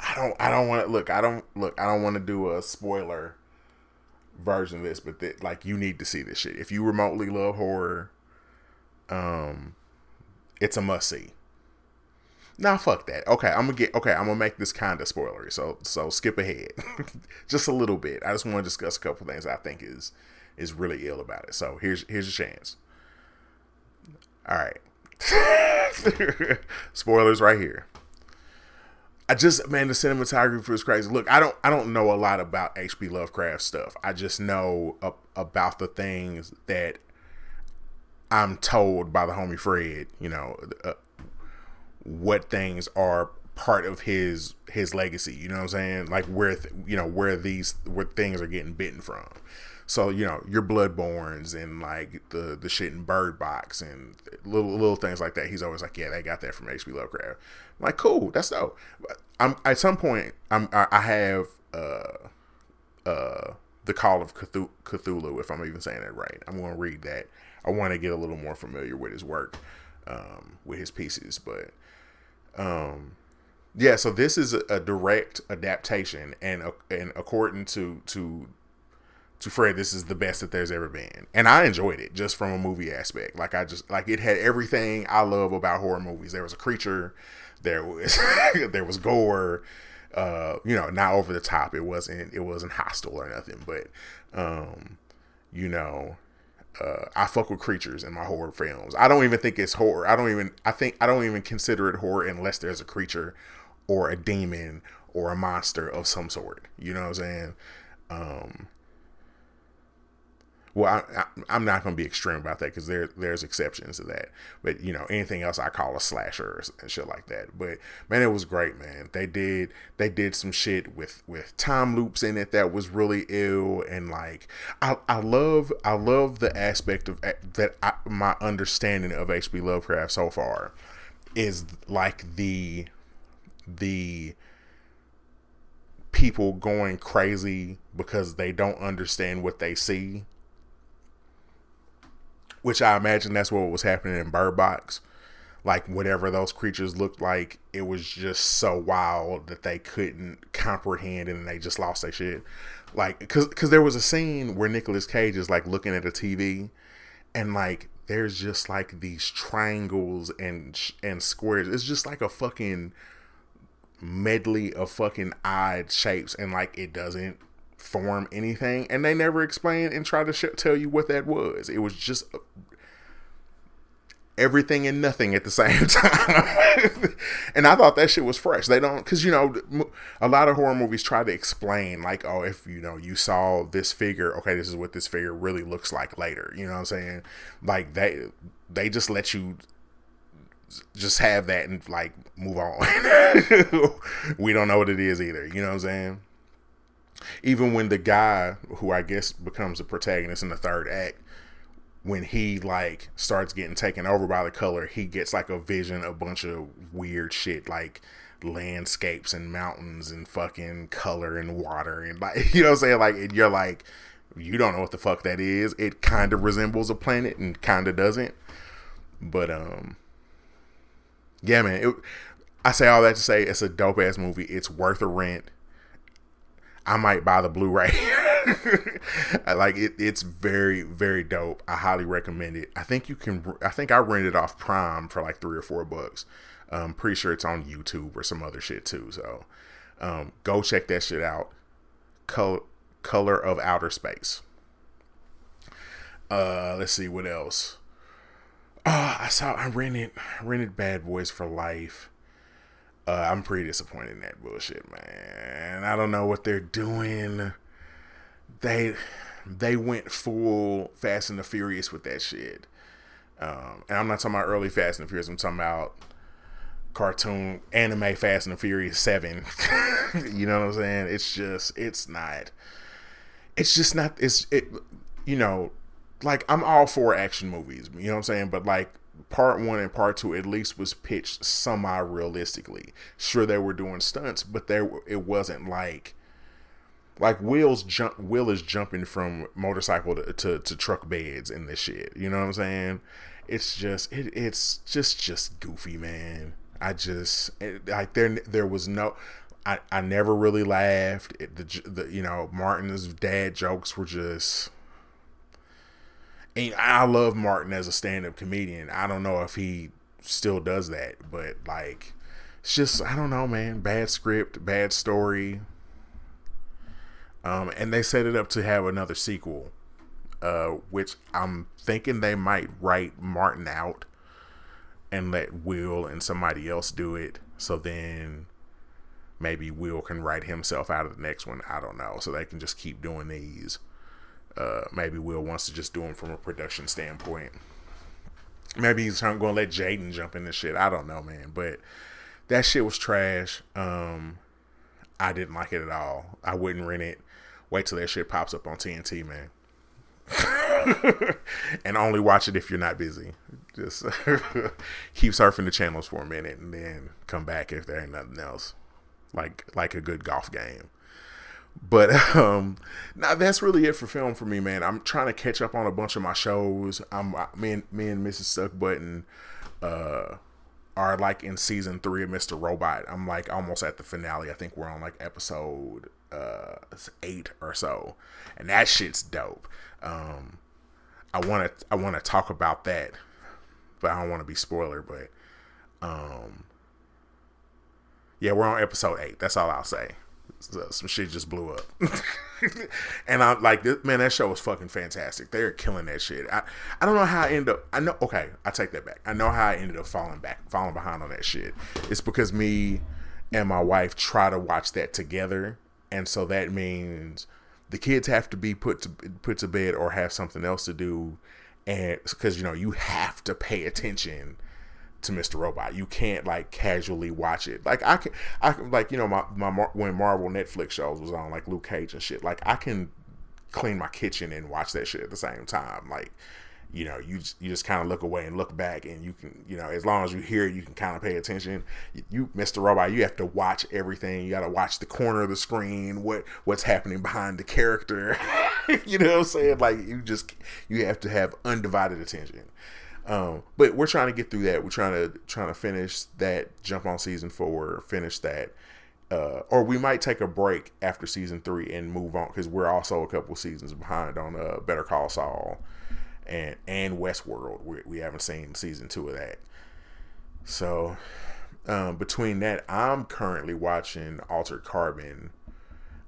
I don't, I don't want to look. I don't look. I don't want to do a spoiler version of this, but that like you need to see this shit if you remotely love horror. Um, it's a must see. Now fuck that. Okay, I'm gonna get. Okay, I'm gonna make this kind of spoilery. So so skip ahead, just a little bit. I just want to discuss a couple things I think is is really ill about it. So here's here's your chance. All right. Spoilers right here. I just man, the cinematography was crazy. Look, I don't I don't know a lot about H.P. Lovecraft stuff. I just know about the things that I'm told by the homie Fred. You know, uh, what things are part of his his legacy. You know what I'm saying? Like where th- you know where these where things are getting bitten from. So you know your Bloodbornes and like the the shit in Bird Box and little little things like that. He's always like, yeah, they got that from H.P. Lovecraft. I'm like, cool, that's dope. I'm at some point I'm I have uh uh the Call of Cthulhu, if I'm even saying that right. I'm going to read that. I want to get a little more familiar with his work, um, with his pieces, but um, yeah. So this is a, a direct adaptation, and uh, and according to to to Fred, this is the best that there's ever been. And I enjoyed it just from a movie aspect. Like I just like it had everything I love about horror movies. There was a creature, there was there was gore, uh, you know, not over the top. It wasn't it wasn't hostile or nothing, but um, you know, uh, I fuck with creatures in my horror films. I don't even think it's horror. I don't even I think I don't even consider it horror unless there's a creature or a demon or a monster of some sort. You know what I'm saying? Um, well, I, am not going to be extreme about that because there there's exceptions to that. But you know, anything else I call a slasher and shit like that. But man, it was great, man. They did they did some shit with with time loops in it that was really ill, and like I I love I love the aspect of eh, that. I, my understanding of H.P. Lovecraft so far is like the the people going crazy because they don't understand what they see. Which I imagine that's what was happening in Bird Box. Like whatever those creatures looked like, it was just so wild that they couldn't comprehend and they just lost their shit. Like, cause, cause there was a scene where Nicolas Cage is like looking at a TV and like there's just like these triangles and and squares. It's just like a fucking medley of fucking odd shapes, and like it doesn't form anything. And they never explain and try to sh- tell you what that was. It was just everything and nothing at the same time. and I thought that shit was fresh. They don't, because, you know, a lot of horror movies try to explain, like, oh, if, you know, you saw this figure, okay, this is what this figure really looks like later. You know what I'm saying? Like, they, they just let you just have that and, like, move on. we don't know what it is either. You know what I'm saying? Even when the guy who I guess becomes the protagonist in the third act when he like starts getting taken over by the color, he gets like a vision, a bunch of weird shit like landscapes and mountains and fucking color and water and like you know what I'm saying? Like you're like you don't know what the fuck that is. It kind of resembles a planet and kind of doesn't. But um yeah, man, it, I say all that to say it's a dope ass movie. It's worth a rent. I might buy the Blu-ray. like it, it's very, very dope. I highly recommend it. I think you can. I think I rented off Prime for like three or four bucks. I'm um, pretty sure it's on YouTube or some other shit too. So um, go check that shit out. Color, Color of Outer Space. Uh, let's see what else. Uh, I saw I rented rented Bad Boys for Life. Uh, I'm pretty disappointed in that bullshit, man. I don't know what they're doing. They they went full Fast and the Furious with that shit. Um, and I'm not talking about early Fast and the Furious. I'm talking about cartoon anime Fast and the Furious Seven. you know what I'm saying? It's just it's not. It's just not. It's it. You know, like I'm all for action movies. You know what I'm saying? But like part one and part two at least was pitched semi realistically. Sure, they were doing stunts, but there it wasn't like like Will's jump. Will is jumping from motorcycle to, to, to truck beds in this shit. You know what I'm saying? It's just it, it's just just goofy, man. I just like there there was no. I, I never really laughed. It, the, the you know Martin's dad jokes were just and I love Martin as a stand-up comedian. I don't know if he still does that, but like it's just I don't know, man. Bad script, bad story. Um, and they set it up to have another sequel, uh, which I'm thinking they might write Martin out and let Will and somebody else do it. So then maybe Will can write himself out of the next one. I don't know. So they can just keep doing these. Uh, maybe Will wants to just do them from a production standpoint. Maybe he's going to let Jaden jump in this shit. I don't know, man. But that shit was trash. Um, I didn't like it at all. I wouldn't rent it. Wait till that shit pops up on TNT, man. and only watch it if you're not busy. Just keep surfing the channels for a minute and then come back if there ain't nothing else. Like like a good golf game. But um now that's really it for film for me, man. I'm trying to catch up on a bunch of my shows. I'm me and me and Mrs. Stuck Button uh are like in season three of Mr. Robot. I'm like almost at the finale. I think we're on like episode uh eight or so. And that shit's dope. Um I wanna I wanna talk about that, but I don't wanna be spoiler, but um yeah, we're on episode eight. That's all I'll say some shit just blew up. and I'm like, man, that show was fucking fantastic. They're killing that shit. I, I don't know how I ended up. I know. Okay, I take that back. I know how I ended up falling back, falling behind on that shit. It's because me and my wife try to watch that together, and so that means the kids have to be put to put to bed or have something else to do, and because you know you have to pay attention to Mr. Robot. You can't like casually watch it. Like I can, I like you know my my when Marvel Netflix shows was on like Luke Cage and shit. Like I can clean my kitchen and watch that shit at the same time. Like you know, you just, you just kind of look away and look back, and you can, you know, as long as you hear it, you can kind of pay attention. You, you, Mr. Robot, you have to watch everything. You got to watch the corner of the screen, what what's happening behind the character. you know what I'm saying? Like you just you have to have undivided attention. Um, but we're trying to get through that. We're trying to trying to finish that. Jump on season four. Finish that. Uh, or we might take a break after season three and move on because we're also a couple seasons behind on uh, Better Call Saul and and Westworld. We, we haven't seen season two of that. So um, between that, I'm currently watching Altered Carbon.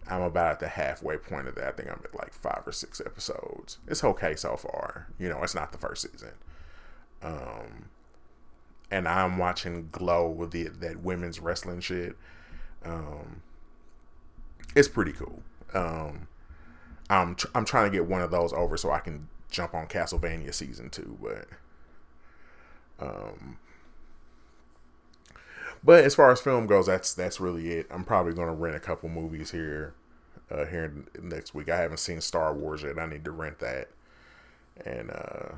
I'm about at the halfway point of that. I think I'm at like five or six episodes. It's okay so far. You know, it's not the first season. Um, and I'm watching Glow with the that women's wrestling shit. Um, it's pretty cool. Um, I'm tr- I'm trying to get one of those over so I can jump on Castlevania season two, but um, but as far as film goes, that's that's really it. I'm probably gonna rent a couple movies here uh, here next week. I haven't seen Star Wars yet. I need to rent that, and uh,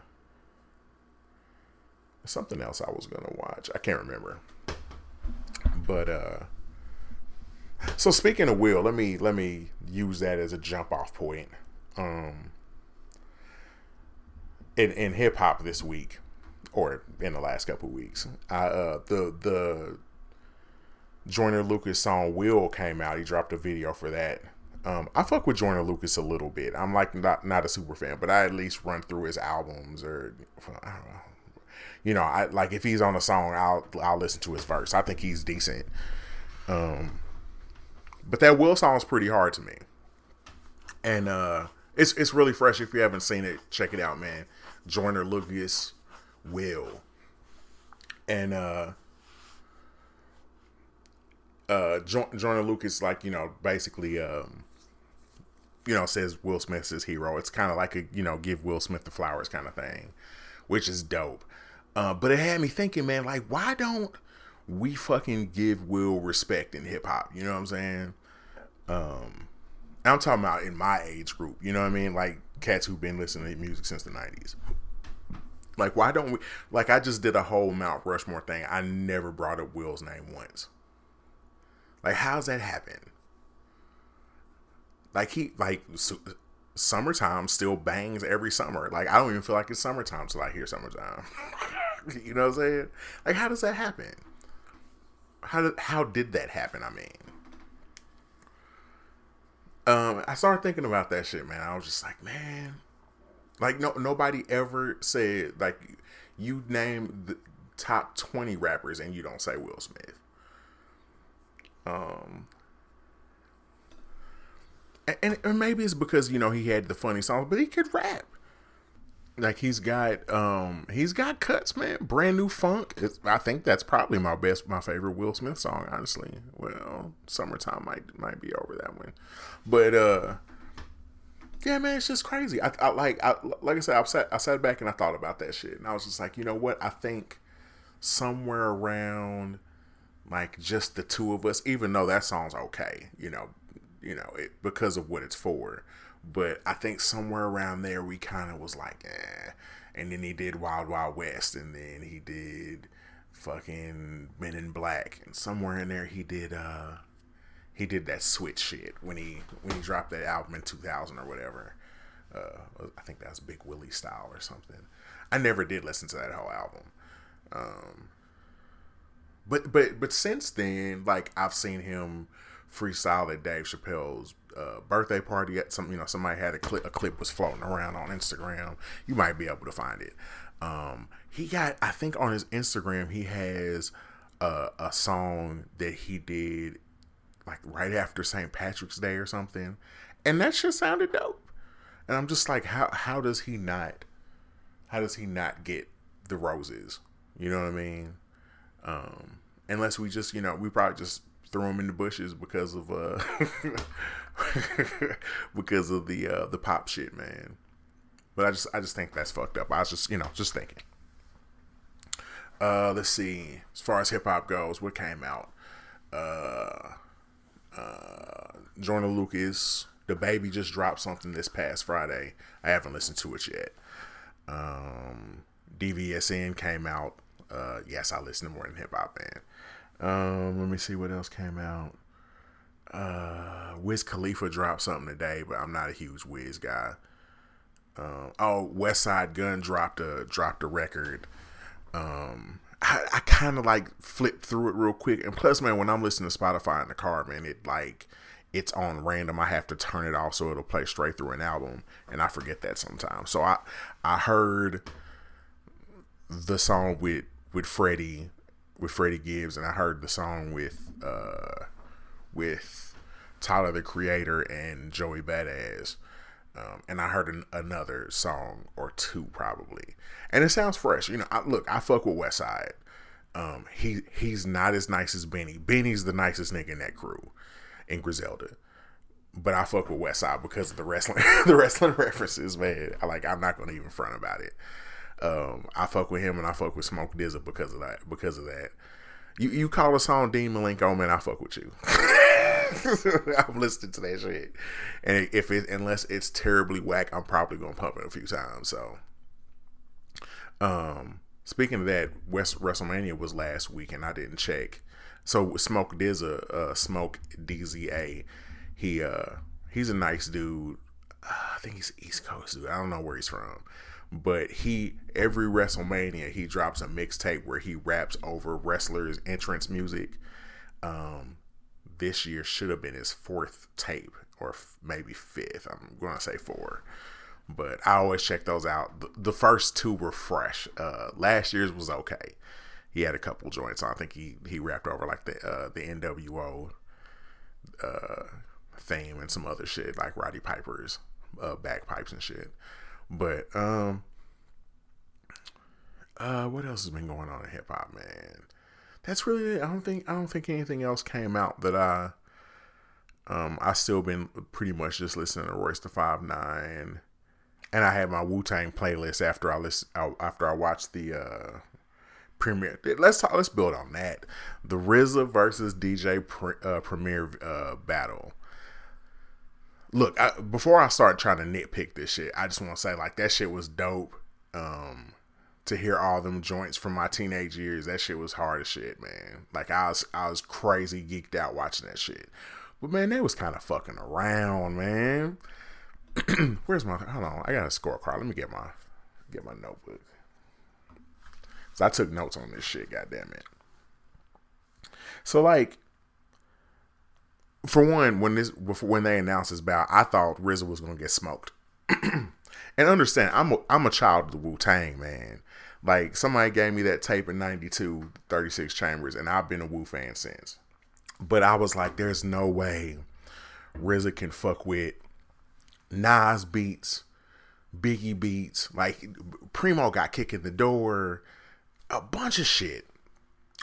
something else I was gonna watch. I can't remember, but uh. So speaking of Will, let me let me use that as a jump off point. Um, in, in hip hop this week, or in the last couple weeks, I, uh, the the Joyner Lucas song "Will" came out. He dropped a video for that. Um, I fuck with Joyner Lucas a little bit. I'm like not not a super fan, but I at least run through his albums or I don't know. You know, I like if he's on a song, I'll I'll listen to his verse. I think he's decent. Um, but that Will song is pretty hard to me, and uh, it's it's really fresh. If you haven't seen it, check it out, man. Joyner Lucas Will. And uh uh jo- Joyner Lucas like, you know, basically um you know, says Will Smith's his hero. It's kind of like a, you know, give Will Smith the flowers kind of thing, which is dope. Uh, but it had me thinking, man, like, why don't we fucking give Will respect in hip hop? You know what I'm saying? Um, I'm talking about in my age group. You know what I mean? Like cats who've been listening to music since the '90s. Like, why don't we? Like, I just did a whole Mount Rushmore thing. I never brought up Will's name once. Like, how's that happen? Like he like summertime still bangs every summer. Like I don't even feel like it's summertime till I hear summertime. you know what I'm saying? Like how does that happen? How did how did that happen? I mean, um, I started thinking about that shit, man. I was just like, man, like no nobody ever said like you name the top twenty rappers and you don't say Will Smith. Um, and, maybe it's because you know he had the funny songs, but he could rap. Like he's got um he's got cuts, man. Brand new funk. It's, I think that's probably my best, my favorite Will Smith song, honestly. Well, summertime might might be over that one, but uh yeah, man, it's just crazy. I, I like, I, like I said, I sat, I sat back and I thought about that shit, and I was just like, you know what? I think somewhere around like just the two of us, even though that song's okay, you know, you know, it, because of what it's for. But I think somewhere around there, we kind of was like, eh. And then he did Wild Wild West, and then he did fucking Men in Black, and somewhere in there he did uh he did that switch shit when he when he dropped that album in 2000 or whatever. Uh, I think that was Big Willie style or something. I never did listen to that whole album. Um, but but but since then, like I've seen him freestyle at Dave Chappelle's uh, birthday party. At some you know somebody had a clip a clip was floating around on Instagram. You might be able to find it. Um, he got I think on his Instagram he has a, a song that he did like right after St. Patrick's Day or something, and that shit sounded dope. And I'm just like, how how does he not? How does he not get the roses? You know what I mean? Um, unless we just, you know, we probably just threw him in the bushes because of uh because of the uh the pop shit, man. But I just I just think that's fucked up. I was just, you know, just thinking. Uh let's see. As far as hip hop goes, what came out? Uh uh, Joyner Lucas, the baby just dropped something this past Friday. I haven't listened to it yet. Um, DVSN came out. Uh, yes, I listen to more than hip hop, man. Um, let me see what else came out. Uh, Wiz Khalifa dropped something today, but I'm not a huge Wiz guy. Um, oh, Westside Gun dropped a dropped a record. Um, I, I kind of like flipped through it real quick, and plus, man, when I'm listening to Spotify in the car, man, it like it's on random. I have to turn it off so it'll play straight through an album, and I forget that sometimes. So I I heard the song with with Freddie with Freddie Gibbs, and I heard the song with uh with Tyler the Creator and Joey Badass. Um, and I heard an, another song or two probably, and it sounds fresh. You know, I, look, I fuck with Westside. Um, he he's not as nice as Benny. Benny's the nicest nigga in that crew, in Griselda. But I fuck with Westside because of the wrestling, the wrestling references, man. I like. I'm not gonna even front about it. Um, I fuck with him and I fuck with Smoke DZA because of that. Because of that, you you call a song Dean Malenko, man. I fuck with you. I'm listening to that shit, and if it unless it's terribly whack, I'm probably gonna pump it a few times. So, um, speaking of that, West WrestleMania was last week, and I didn't check. So Smoke DZA, uh, Smoke DZA, he uh, he's a nice dude. Uh, I think he's East Coast dude. I don't know where he's from, but he every WrestleMania he drops a mixtape where he raps over wrestlers' entrance music. Um, this year should have been his fourth tape or maybe fifth. I'm to say four. But I always check those out. The, the first two were fresh. Uh, last year's was okay. He had a couple joints. I think he he rapped over like the uh, the NWO uh, theme and some other shit like Roddy Piper's uh, bagpipes and shit. But um, uh, what else has been going on in hip hop, man? that's really it. I don't think I don't think anything else came out that I um I still been pretty much just listening to Royce da Five Nine, and I had my Wu Tang playlist after I listen after I watched the uh premiere. Let's talk. Let's build on that. The RZA versus DJ pre, uh, Premier uh, battle. Look, I, before I start trying to nitpick this shit, I just want to say like that shit was dope. Um, to hear all them joints from my teenage years, that shit was hard as shit, man. Like I was I was crazy geeked out watching that shit. But man, they was kind of fucking around, man. Where's my hold on, I got a scorecard. Let me get my get my notebook. So I took notes on this shit, god damn it. So like for one, when this when they announced this bout, I thought RZA was gonna get smoked. and understand, I'm a, I'm a child of the Wu Tang, man. Like somebody gave me that tape in 92, 36 Chambers, and I've been a Wu fan since. But I was like, there's no way RZA can fuck with Nas beats, Biggie beats. Like Primo got kicked in the door, a bunch of shit.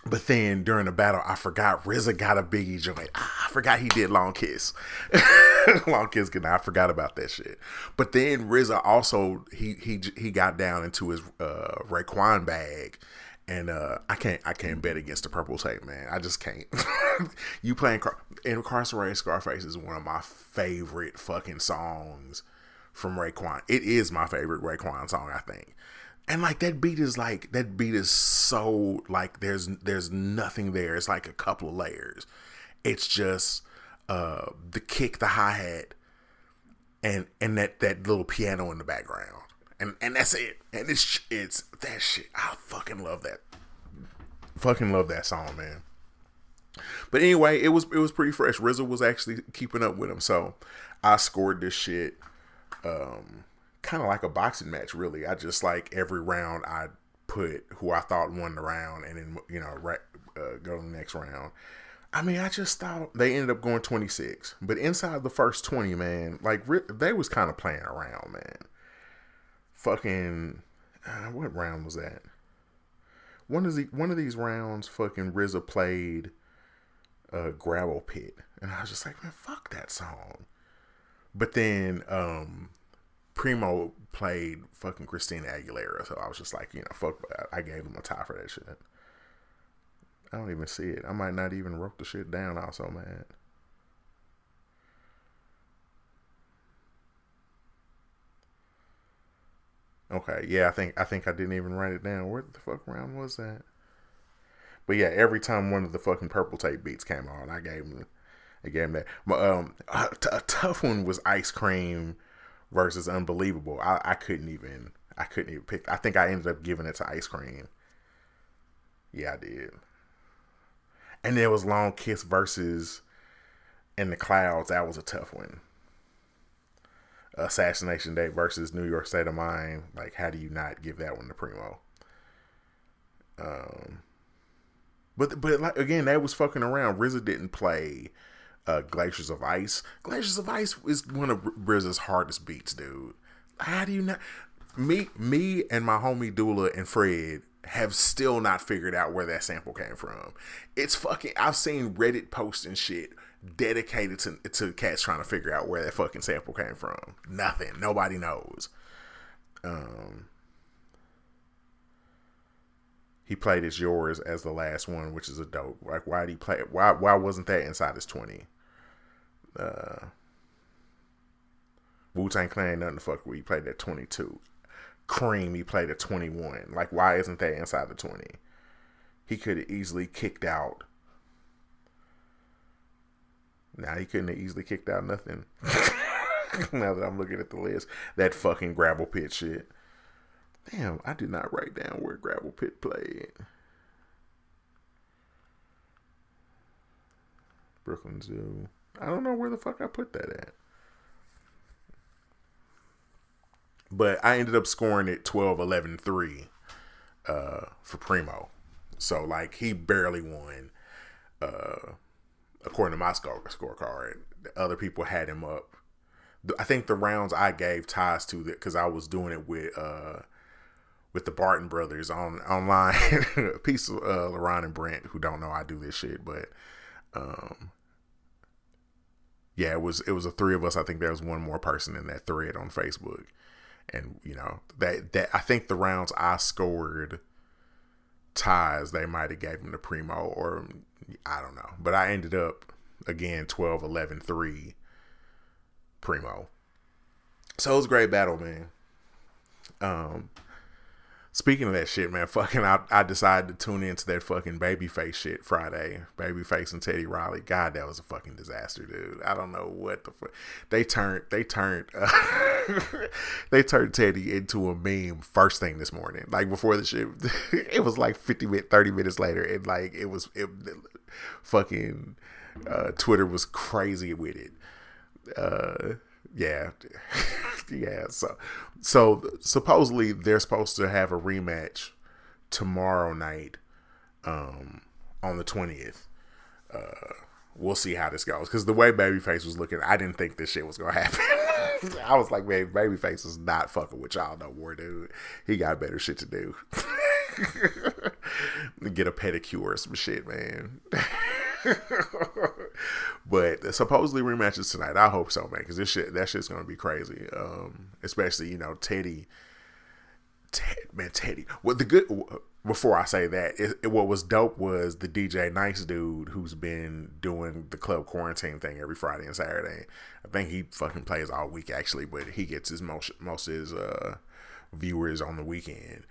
But then during the battle, I forgot RZA got a Biggie joint. Ah, I forgot he did Long Kiss. Long Kiss good I forgot about that shit. But then RZA also he he he got down into his uh Raekwon bag. And uh, I can't, I can't bet against the purple tape, man. I just can't. you playing Car- "Incarcerated Scarface" is one of my favorite fucking songs from Raekwon. It is my favorite Raekwon song, I think and like that beat is like that beat is so like there's there's nothing there. It's like a couple of layers. It's just uh the kick the hi-hat and and that that little piano in the background. And and that's it. And it's it's that shit i fucking love that. Fucking love that song man. But anyway it was it was pretty fresh. RZA was actually keeping up with him. So i scored this shit um kind of like a boxing match, really. I just like every round I put who I thought won the round, and then you know right, uh, go to the next round. I mean, I just thought they ended up going 26, but inside the first 20, man, like they was kind of playing around, man. Fucking, uh, what round was that? One of the one of these rounds, fucking RZA played a gravel pit, and I was just like, man, fuck that song. But then, um, Primo played fucking Christina Aguilera, so I was just like, you know, fuck. I gave him a tie for that shit. I don't even see it. I might not even wrote the shit down. I was so mad. Okay, yeah, I think I think I didn't even write it down. Where the fuck round was that? But yeah, every time one of the fucking purple tape beats came on, I gave him, I gave him that. But, um, a, a tough one was Ice Cream versus Unbelievable. I, I couldn't even, I couldn't even pick. I think I ended up giving it to Ice Cream. Yeah, I did. And there was Long Kiss versus In the Clouds. That was a tough one. Assassination Day versus New York State of Mind. Like, how do you not give that one to Primo? Um, but but like again, that was fucking around. RZA didn't play uh, Glaciers of Ice. Glaciers of Ice is one of RZA's hardest beats, dude. How do you not? Me, me, and my homie Dula and Fred have still not figured out where that sample came from. It's fucking. I've seen Reddit posts and shit dedicated to to cats trying to figure out where that fucking sample came from. Nothing. Nobody knows. Um, he played as yours as the last one, which is a dope. Like, why did he play? Why why wasn't that inside his twenty? Uh, Wu Tang Clan nothing to fuck with. He played at twenty two. Cream he played at twenty one. Like, why isn't that inside the twenty? He could have easily kicked out. Now he couldn't have easily kicked out nothing. now that I'm looking at the list, that fucking gravel pit shit. Damn, I did not write down where Gravel Pit played. Brooklyn Zoo. I don't know where the fuck I put that at. But I ended up scoring it 12 11 3 uh, for Primo. So, like, he barely won, uh, according to my score scorecard. Other people had him up. I think the rounds I gave ties to that because I was doing it with uh, with the Barton brothers on online. Peace, of uh, LaRon and Brent, who don't know I do this shit, but um, yeah, it was it was a three of us. I think there was one more person in that thread on Facebook, and you know that that I think the rounds I scored ties they might have gave him the primo or I don't know, but I ended up again 12 11 3 primo. So it was a great battle, man. Um, Speaking of that shit, man, fucking, I, I decided to tune into that fucking babyface shit Friday. Babyface and Teddy Riley. God, that was a fucking disaster, dude. I don't know what the fuck. They turned, they turned, uh, they turned Teddy into a meme first thing this morning. Like before the shit, it was like 50 minutes, 30 minutes later. And like, it was, it, fucking, uh, Twitter was crazy with it. Uh, yeah, yeah. So, so supposedly they're supposed to have a rematch tomorrow night, um, on the twentieth. Uh, we'll see how this goes because the way Babyface was looking, I didn't think this shit was gonna happen. I was like, man, Babyface is not fucking with y'all no more, dude. He got better shit to do. Get a pedicure or some shit, man. but supposedly rematches tonight. I hope so, man, because this shit that shit's gonna be crazy. Um, especially you know Teddy, Ted, man, Teddy. What the good before I say that, it, it, what was dope was the DJ Nice dude who's been doing the club quarantine thing every Friday and Saturday. I think he fucking plays all week actually, but he gets his most most of his uh, viewers on the weekend.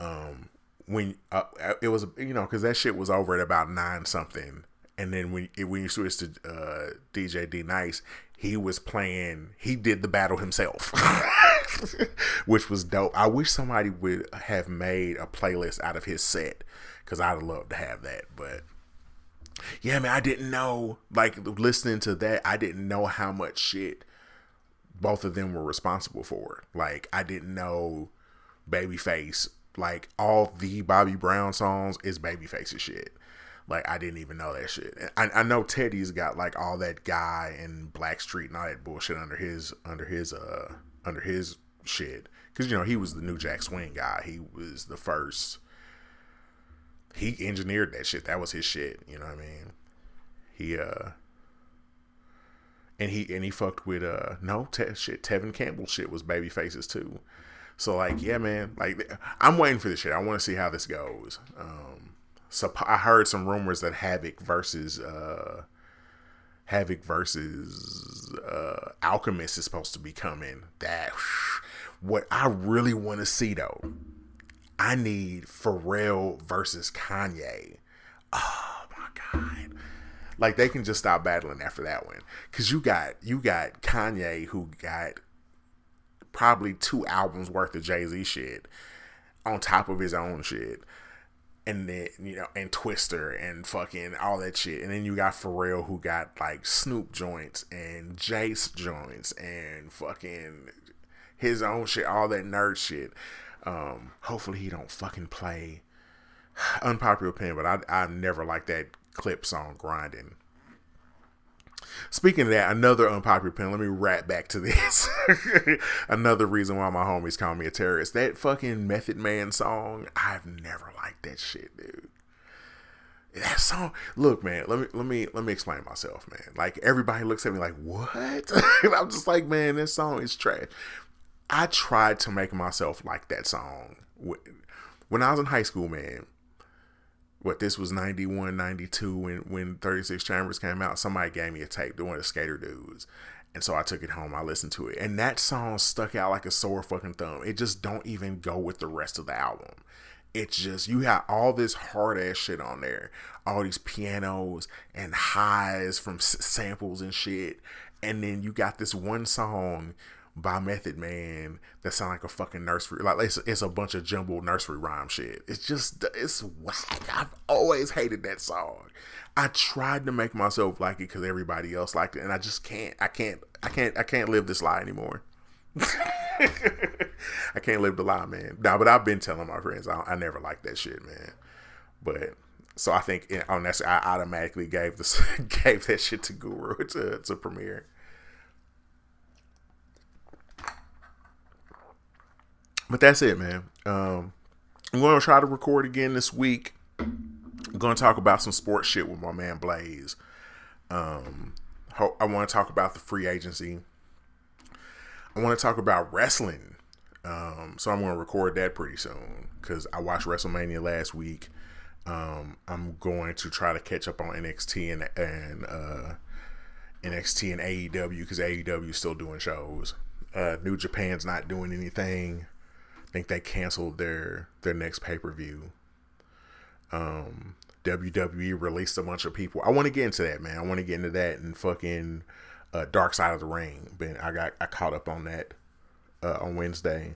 Um, when uh, it was you know because that shit was over at about nine something and then when when you switch to uh, DJ D Nice, he was playing. He did the battle himself, which was dope. I wish somebody would have made a playlist out of his set because I'd love to have that. But yeah, man, I didn't know. Like listening to that, I didn't know how much shit both of them were responsible for. Like I didn't know Babyface. Like all the Bobby Brown songs is Babyface's shit. Like I didn't even know that shit. I, I know Teddy's got like all that guy in Blackstreet and all that bullshit under his under his uh under his shit because you know he was the New Jack Swing guy. He was the first. He engineered that shit. That was his shit. You know what I mean? He uh. And he and he fucked with uh no te- shit Tevin Campbell shit was Babyface's too, so like yeah man like I'm waiting for this shit I want to see how this goes. Um, so I heard some rumors that Havoc versus uh, Havoc versus uh, Alchemist is supposed to be coming. That What I really want to see though, I need Pharrell versus Kanye. Oh my god. Like they can just stop battling after that one. Cause you got you got Kanye who got probably two albums worth of Jay-Z shit on top of his own shit. And then, you know, and Twista and fucking all that shit. And then you got Pharrell who got like Snoop joints and Jace joints and fucking his own shit, all that nerd shit. Um, hopefully he don't fucking play unpopular opinion, but I I never liked that Clipse song grinding. Speaking of that, another unpopular opinion. Let me wrap back to this. another reason why my homies call me a terrorist. That fucking Method Man song. I've never liked that shit, dude. That song. Look, man. Let me let me let me explain myself, man. Like everybody looks at me like, what? I'm just like, man, this song is trash. I tried to make myself like that song when I was in high school, man what this was 91 92 when when 36 chambers came out somebody gave me a tape doing the skater dudes. And so i took it home i listened to it. And that song stuck out like a sore fucking thumb. It just don't even go with the rest of the album. It's just you have all this hard ass shit on there. All these pianos and highs from s- samples and shit. And then you got this one song by Method Man that sound like a fucking nursery. Like it's, it's a bunch of jumbled nursery rhyme shit. It's just it's whack. I've always hated that song. I tried to make myself like it because everybody else liked it, and I just can't. I can't. I can't. I can't live this lie anymore. I can't live the lie, man. Nah, but I've been telling my friends I, I never liked that shit, man. But so I think on oh, that, I automatically gave this gave that shit to Guru to to premiere. But that's it, man. Um, I'm going to try to record again this week. I'm going to talk about some sports shit with my man Blaze. Um, I want to talk about the free agency. I want to talk about wrestling. Um, so I'm going to record that pretty soon because I watched WrestleMania last week. Um, I'm going to try to catch up on NXT and and uh, NXT and AEW because AEW is still doing shows. Uh, New Japan's not doing anything. I think they canceled their their next pay per view. Um, WWE released a bunch of people. I want to get into that, man. I want to get into that and fucking uh, Dark Side of the Ring. But I got I caught up on that uh, on Wednesday,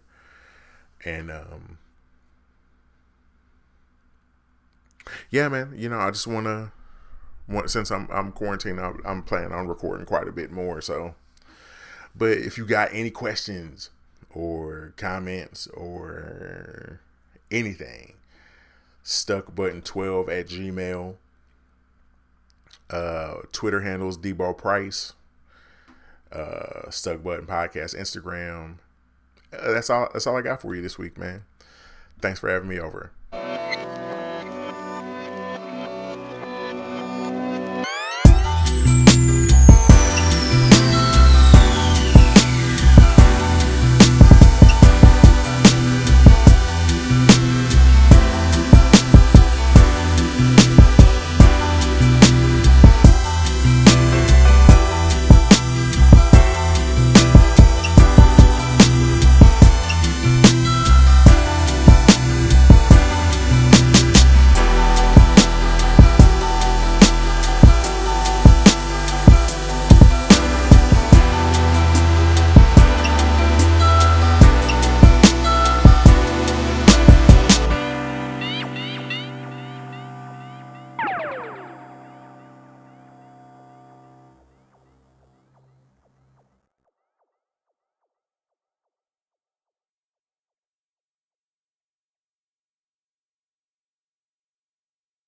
and um, yeah, man. You know, I just want to. Since I'm I'm quarantined, I'm, I'm planning on recording quite a bit more. So, but if you got any questions or comments or anything, stuck button 12 at Gmail. Uh, Twitter handles Debo Price. Uh, stuck button podcast Instagram. Uh, that's all. That's all I got for you this week, man. Thanks for having me over.